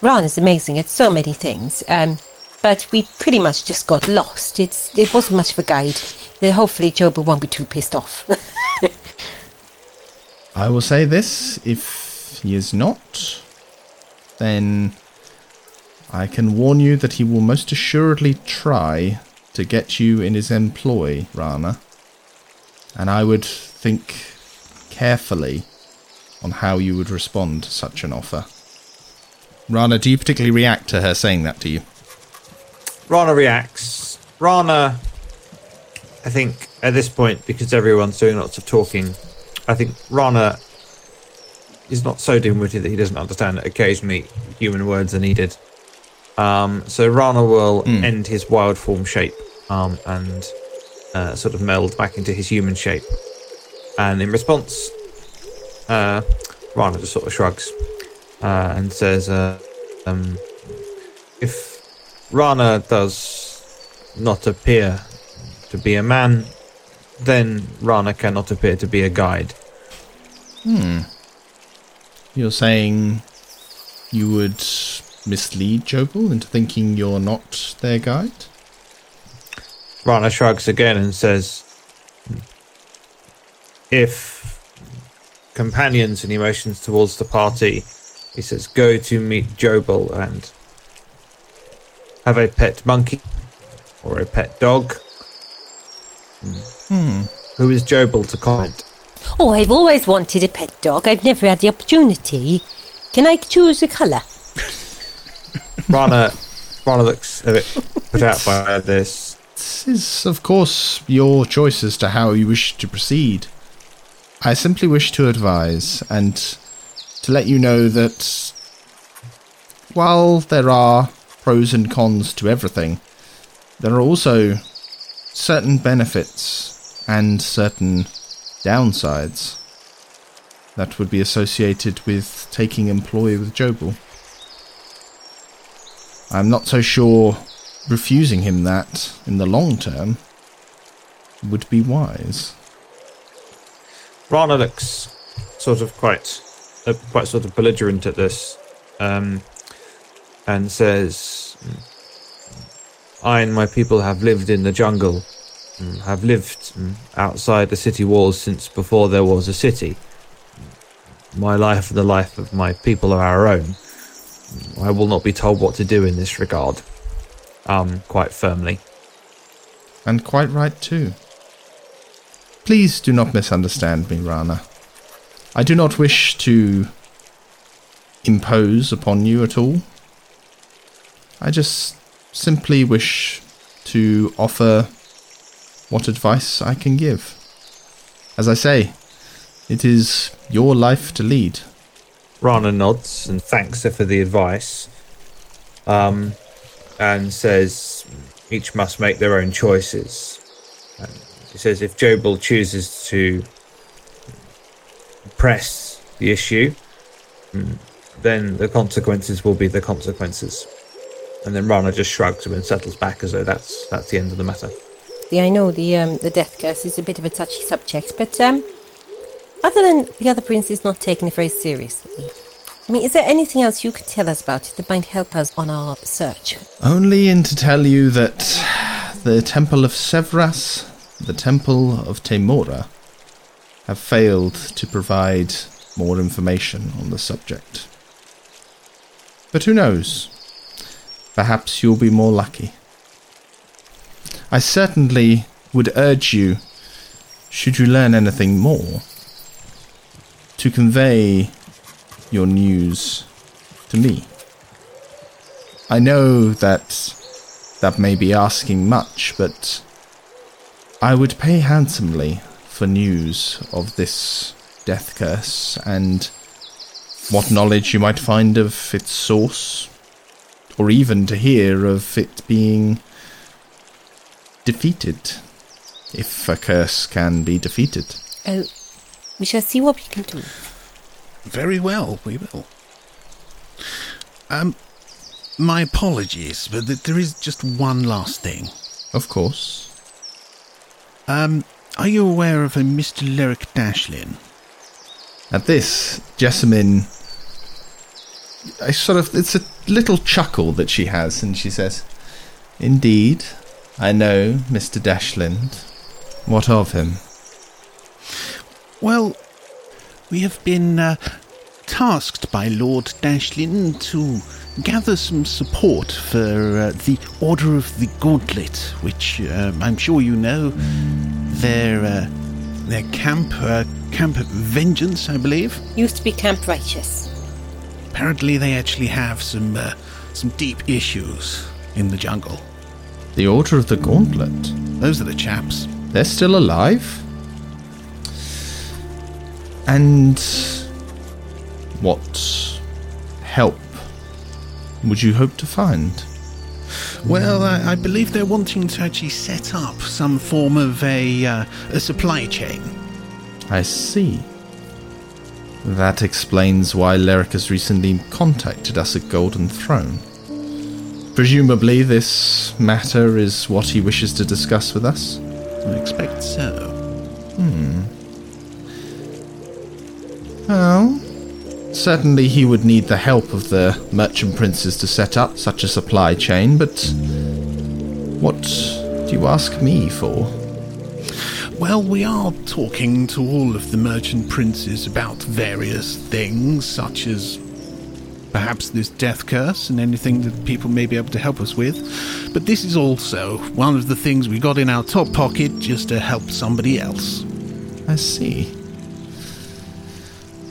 Speaker 3: Ron is amazing at so many things, um, but we pretty much just got lost. It's it wasn't much of a guide. Uh, hopefully, Joba won't be too pissed off. <laughs>
Speaker 2: I will say this if he is not, then I can warn you that he will most assuredly try to get you in his employ, Rana. And I would think carefully on how you would respond to such an offer. Rana, do you particularly react to her saying that to you?
Speaker 5: Rana reacts. Rana, I think at this point, because everyone's doing lots of talking, I think Rana is not so dim-witted that he doesn't understand that occasionally human words are needed. Um, so Rana will end his wild form shape um, and uh, sort of meld back into his human shape. And in response, uh, Rana just sort of shrugs uh, and says, uh, um, "If Rana does not appear to be a man, then Rana cannot appear to be a guide. Hmm.
Speaker 2: You're saying you would mislead Jobal into thinking you're not their guide?
Speaker 5: Rana shrugs again and says, If companions and emotions towards the party, he says, go to meet Jobal and have a pet monkey or a pet dog.
Speaker 2: Hmm.
Speaker 5: Who is Jobal to comment?
Speaker 3: oh, I've always wanted a pet dog. I've never had the opportunity. Can I choose a colour? <laughs>
Speaker 5: Rana, Rana looks a bit put out by this.
Speaker 2: This is, of course, your choice as to how you wish to proceed. I simply wish to advise and to let you know that while there are pros and cons to everything, there are also certain benefits and certain downsides that would be associated with taking employ with Jobal. I'm not so sure refusing him that in the long term would be wise.
Speaker 5: Rana looks sort of quite, uh, quite sort of belligerent at this, um, and says, "I and my people have lived in the jungle, mm, have lived mm, outside the city walls since before there was a city. My life and the life of my people are our own. I will not be told what to do in this regard." Um, quite firmly.
Speaker 2: And quite right too. Please do not misunderstand me, Rana. I do not wish to impose upon you at all. I just simply wish to offer what advice I can give. As I say, it is your life to lead.
Speaker 5: Rana nods and thanks her for the advice. Um, and says each must make their own choices. And he says if Jobal chooses to press the issue, mm, then the consequences will be the consequences. And then Rana just shrugs and settles back as though that's that's the end of the matter.
Speaker 3: Yeah, I know the um, the death curse is a bit of a touchy subject, but um, other than the other princes not taking it very seriously, I mean, is there anything else you could tell us about it that might help us on our search?
Speaker 2: Only in to tell you that the Temple of Savras, the Temple of Tymora, have failed to provide more information on the subject. But who knows? Perhaps you'll be more lucky. I certainly would urge you, should you learn anything more, to convey your news to me. I know that that may be asking much, but I would pay handsomely for news of this death curse and what knowledge you might find of its source, or even to hear of it being defeated, if a curse can be defeated.
Speaker 3: Oh, we shall see what we can do.
Speaker 1: Very well, we will. Um, my apologies, but th- there is just one last thing.
Speaker 2: Of course.
Speaker 1: Um, are you aware of a Mr. Lyric Dashlin?
Speaker 2: At this, Jessamine. I sort of. It's a little chuckle that she has, and she says, Indeed, I know Mr. Dashlin. What of him?
Speaker 1: Well, we have been uh, tasked by Lord Dashlin to gather some support for uh, the Order of the Gauntlet, which um, I'm sure you know. Their uh, their camp, uh, Camp of Vengeance, I believe.
Speaker 3: Used to be Camp Righteous.
Speaker 1: Apparently, they actually have some uh, some deep issues in the jungle.
Speaker 2: The Order of the Gauntlet?
Speaker 1: Those are the chaps.
Speaker 2: They're still alive? And what help would you hope to find?
Speaker 1: Well, I, I believe they're wanting to actually set up some form of a, uh, a supply chain.
Speaker 2: I see. That explains why Lyric has recently contacted us at Golden Throne. Presumably, this matter is what he wishes to discuss with us?
Speaker 1: I expect so. Hmm.
Speaker 2: Well, certainly he would need the help of the merchant princes to set up such a supply chain, but what do you ask me for?
Speaker 1: Well, we are talking to all of the merchant princes about various things, such as perhaps this death curse and anything that people may be able to help us with. But this is also one of the things we got in our top pocket just to help somebody else.
Speaker 2: I see.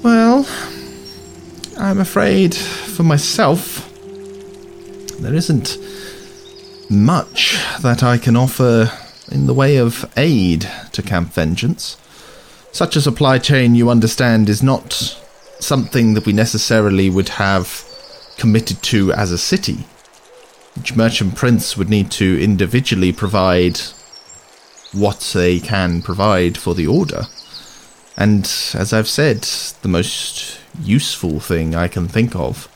Speaker 2: Well, I'm afraid for myself, there isn't much that I can offer in the way of aid to Camp Vengeance. Such a supply chain, you understand, is not something that we necessarily would have committed to as a city. Each merchant prince would need to individually provide what they can provide for the order. And as I've said, the most useful thing I can think of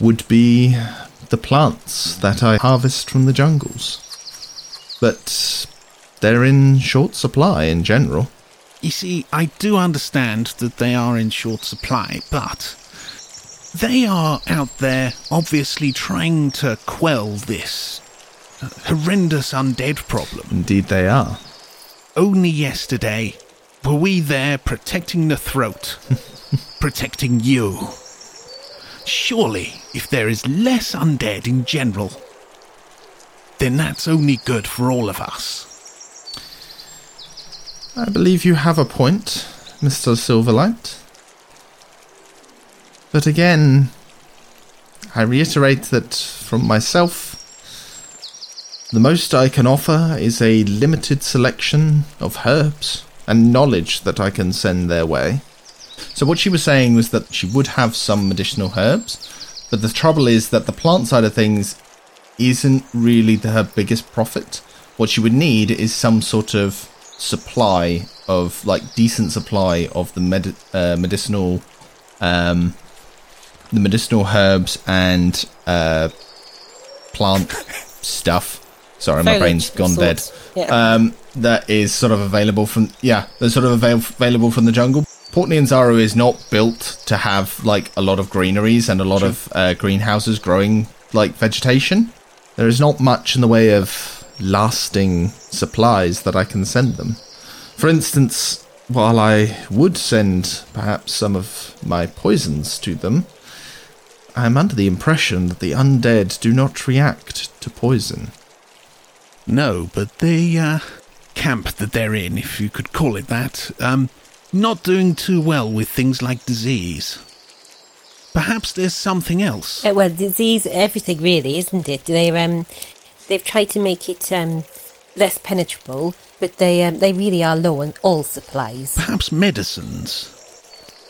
Speaker 2: would be the plants that I harvest from the jungles. But they're in short supply in general.
Speaker 1: You see, I do understand that they are in short supply, but they are out there obviously trying to quell this uh, horrendous undead problem.
Speaker 2: Indeed, they are.
Speaker 1: Only yesterday were we there protecting the throat, <laughs> protecting you. Surely, if there is less undead in general, then that's only good for all of us.
Speaker 2: I believe you have a point, Mr. Silverlight. But again, I reiterate that from myself, The most I can offer is a limited selection of herbs and knowledge that I can send their way. So, what she was saying was that she would have some medicinal herbs, but the trouble is that the plant side of things isn't really the, her biggest profit. What she would need is some sort of supply of, like, decent supply of the med- uh, medicinal, um, the medicinal herbs and uh, plant <laughs> stuff. Sorry, my brain's gone dead.
Speaker 3: Yeah.
Speaker 2: Um, that is sort of available from yeah, they're sort of avail- available from the jungle. Port Nyanzaru is not built to have like a lot of greeneries and a lot of uh, greenhouses growing like vegetation. There is not much in the way of lasting supplies that I can send them. For instance, while I would send perhaps some of my poisons to them, I am under the impression that the undead do not react to poison.
Speaker 1: No, but the uh, camp that they're in, if you could call it that, um, not doing too well with things like disease. Perhaps there's something else.
Speaker 3: Uh, well, disease, everything really, isn't it? They um, they've tried to make it um, less penetrable, but they um, they really are low on all supplies.
Speaker 1: Perhaps medicines.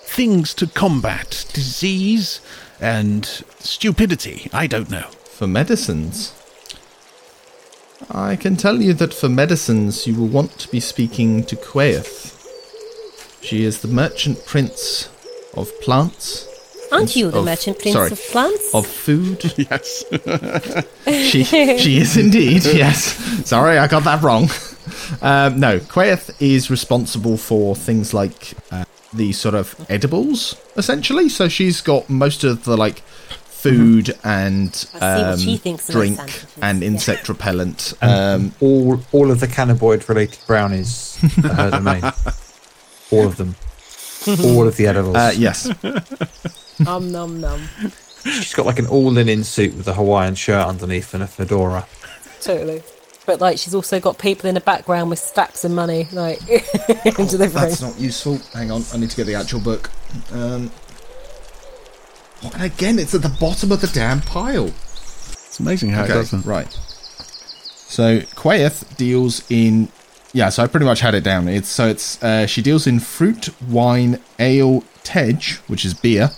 Speaker 1: Things to combat disease and stupidity. I don't know.
Speaker 2: For medicines, I can tell you that for medicines, you will want to be speaking to Kwayothé. She is the merchant prince of plants.
Speaker 3: Aren't you the
Speaker 2: Of-
Speaker 3: merchant prince
Speaker 2: sorry,
Speaker 3: of plants?
Speaker 2: Of food. <laughs>
Speaker 1: Yes. <laughs>
Speaker 2: she she is indeed. <laughs> Yes. Sorry, I got that wrong. Um, no, Kwayothé is responsible for things like uh, the sort of edibles, essentially. So she's got most of the like food and
Speaker 3: I see
Speaker 2: um,
Speaker 3: she thinks of
Speaker 2: drink
Speaker 3: those sandwiches,
Speaker 2: and
Speaker 3: yeah.
Speaker 2: insect repellent. Um,
Speaker 5: all all of the cannabinoid related brownies are her domain. All of them. All of the edibles.
Speaker 2: uh, yes.
Speaker 3: Nom nom nom.
Speaker 5: She's got like an all linen suit with a Hawaiian shirt underneath and a fedora.
Speaker 9: Totally. But like, she's also got people in the background with stacks of money, like <laughs> delivering.
Speaker 2: That's not useful. Hang on, I need to get the actual book. Um, oh, and again, it's at the bottom of the damn pile.
Speaker 1: It's amazing how it does that.
Speaker 2: right. So Kwayothé deals in yeah. So I pretty much had it down. It's so it's uh, she deals in fruit, wine, ale, tej, which is beer,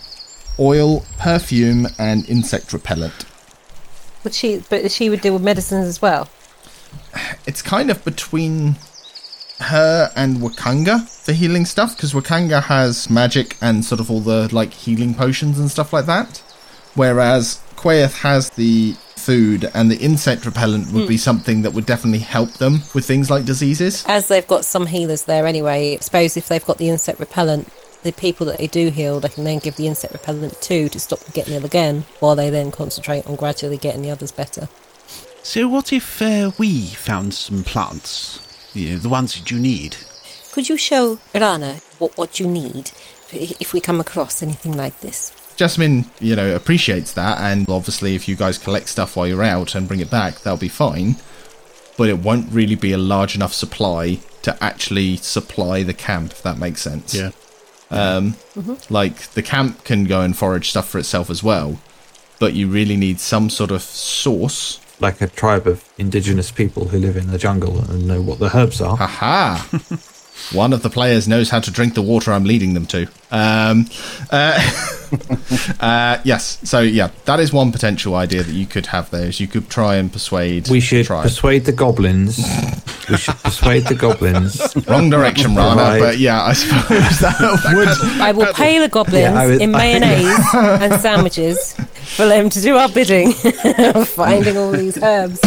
Speaker 2: oil, perfume, and insect repellent.
Speaker 9: But she, but she would deal with medicines as well.
Speaker 2: It's kind of between her and Wakanga for healing stuff because Wakanga has magic and sort of all the like healing potions and stuff like that, whereas Kwayothé has the food and the insect repellent would be hmm. something that would definitely help them with things like diseases.
Speaker 9: As they've got some healers there anyway, I suppose if they've got the insect repellent, the people that they do heal, they can then give the insect repellent to to stop them getting ill again, while they then concentrate on gradually getting the others better.
Speaker 1: So, what if uh, we found some plants? You know, the ones that you need.
Speaker 3: Could you show Rana what, what you need if we come across anything like this?
Speaker 2: Jessamine, you know, appreciates that, and obviously, if you guys collect stuff while you're out and bring it back, that'll be fine. But it won't really be a large enough supply to actually supply the camp, if that makes sense.
Speaker 1: Yeah.
Speaker 2: Um, Like, the camp can go and forage stuff for itself as well, but you really need some sort of source.
Speaker 5: Like a tribe of indigenous people who live in the jungle and know what the herbs are.
Speaker 2: Haha! <laughs> One of the players knows how to drink the water I'm leading them to. Um, uh, <laughs> uh, yes, so yeah, that is one potential idea that you could have there. Is you could try and persuade.
Speaker 5: We should
Speaker 2: try.
Speaker 5: persuade the goblins. we should <laughs> persuade the goblins.
Speaker 2: Wrong direction, Rana,
Speaker 5: Right.
Speaker 2: but yeah, I suppose that <laughs> would.
Speaker 9: I will pay the goblins
Speaker 5: Yeah, I was-
Speaker 9: in mayonnaise and sandwiches for them to do our bidding finding all these herbs.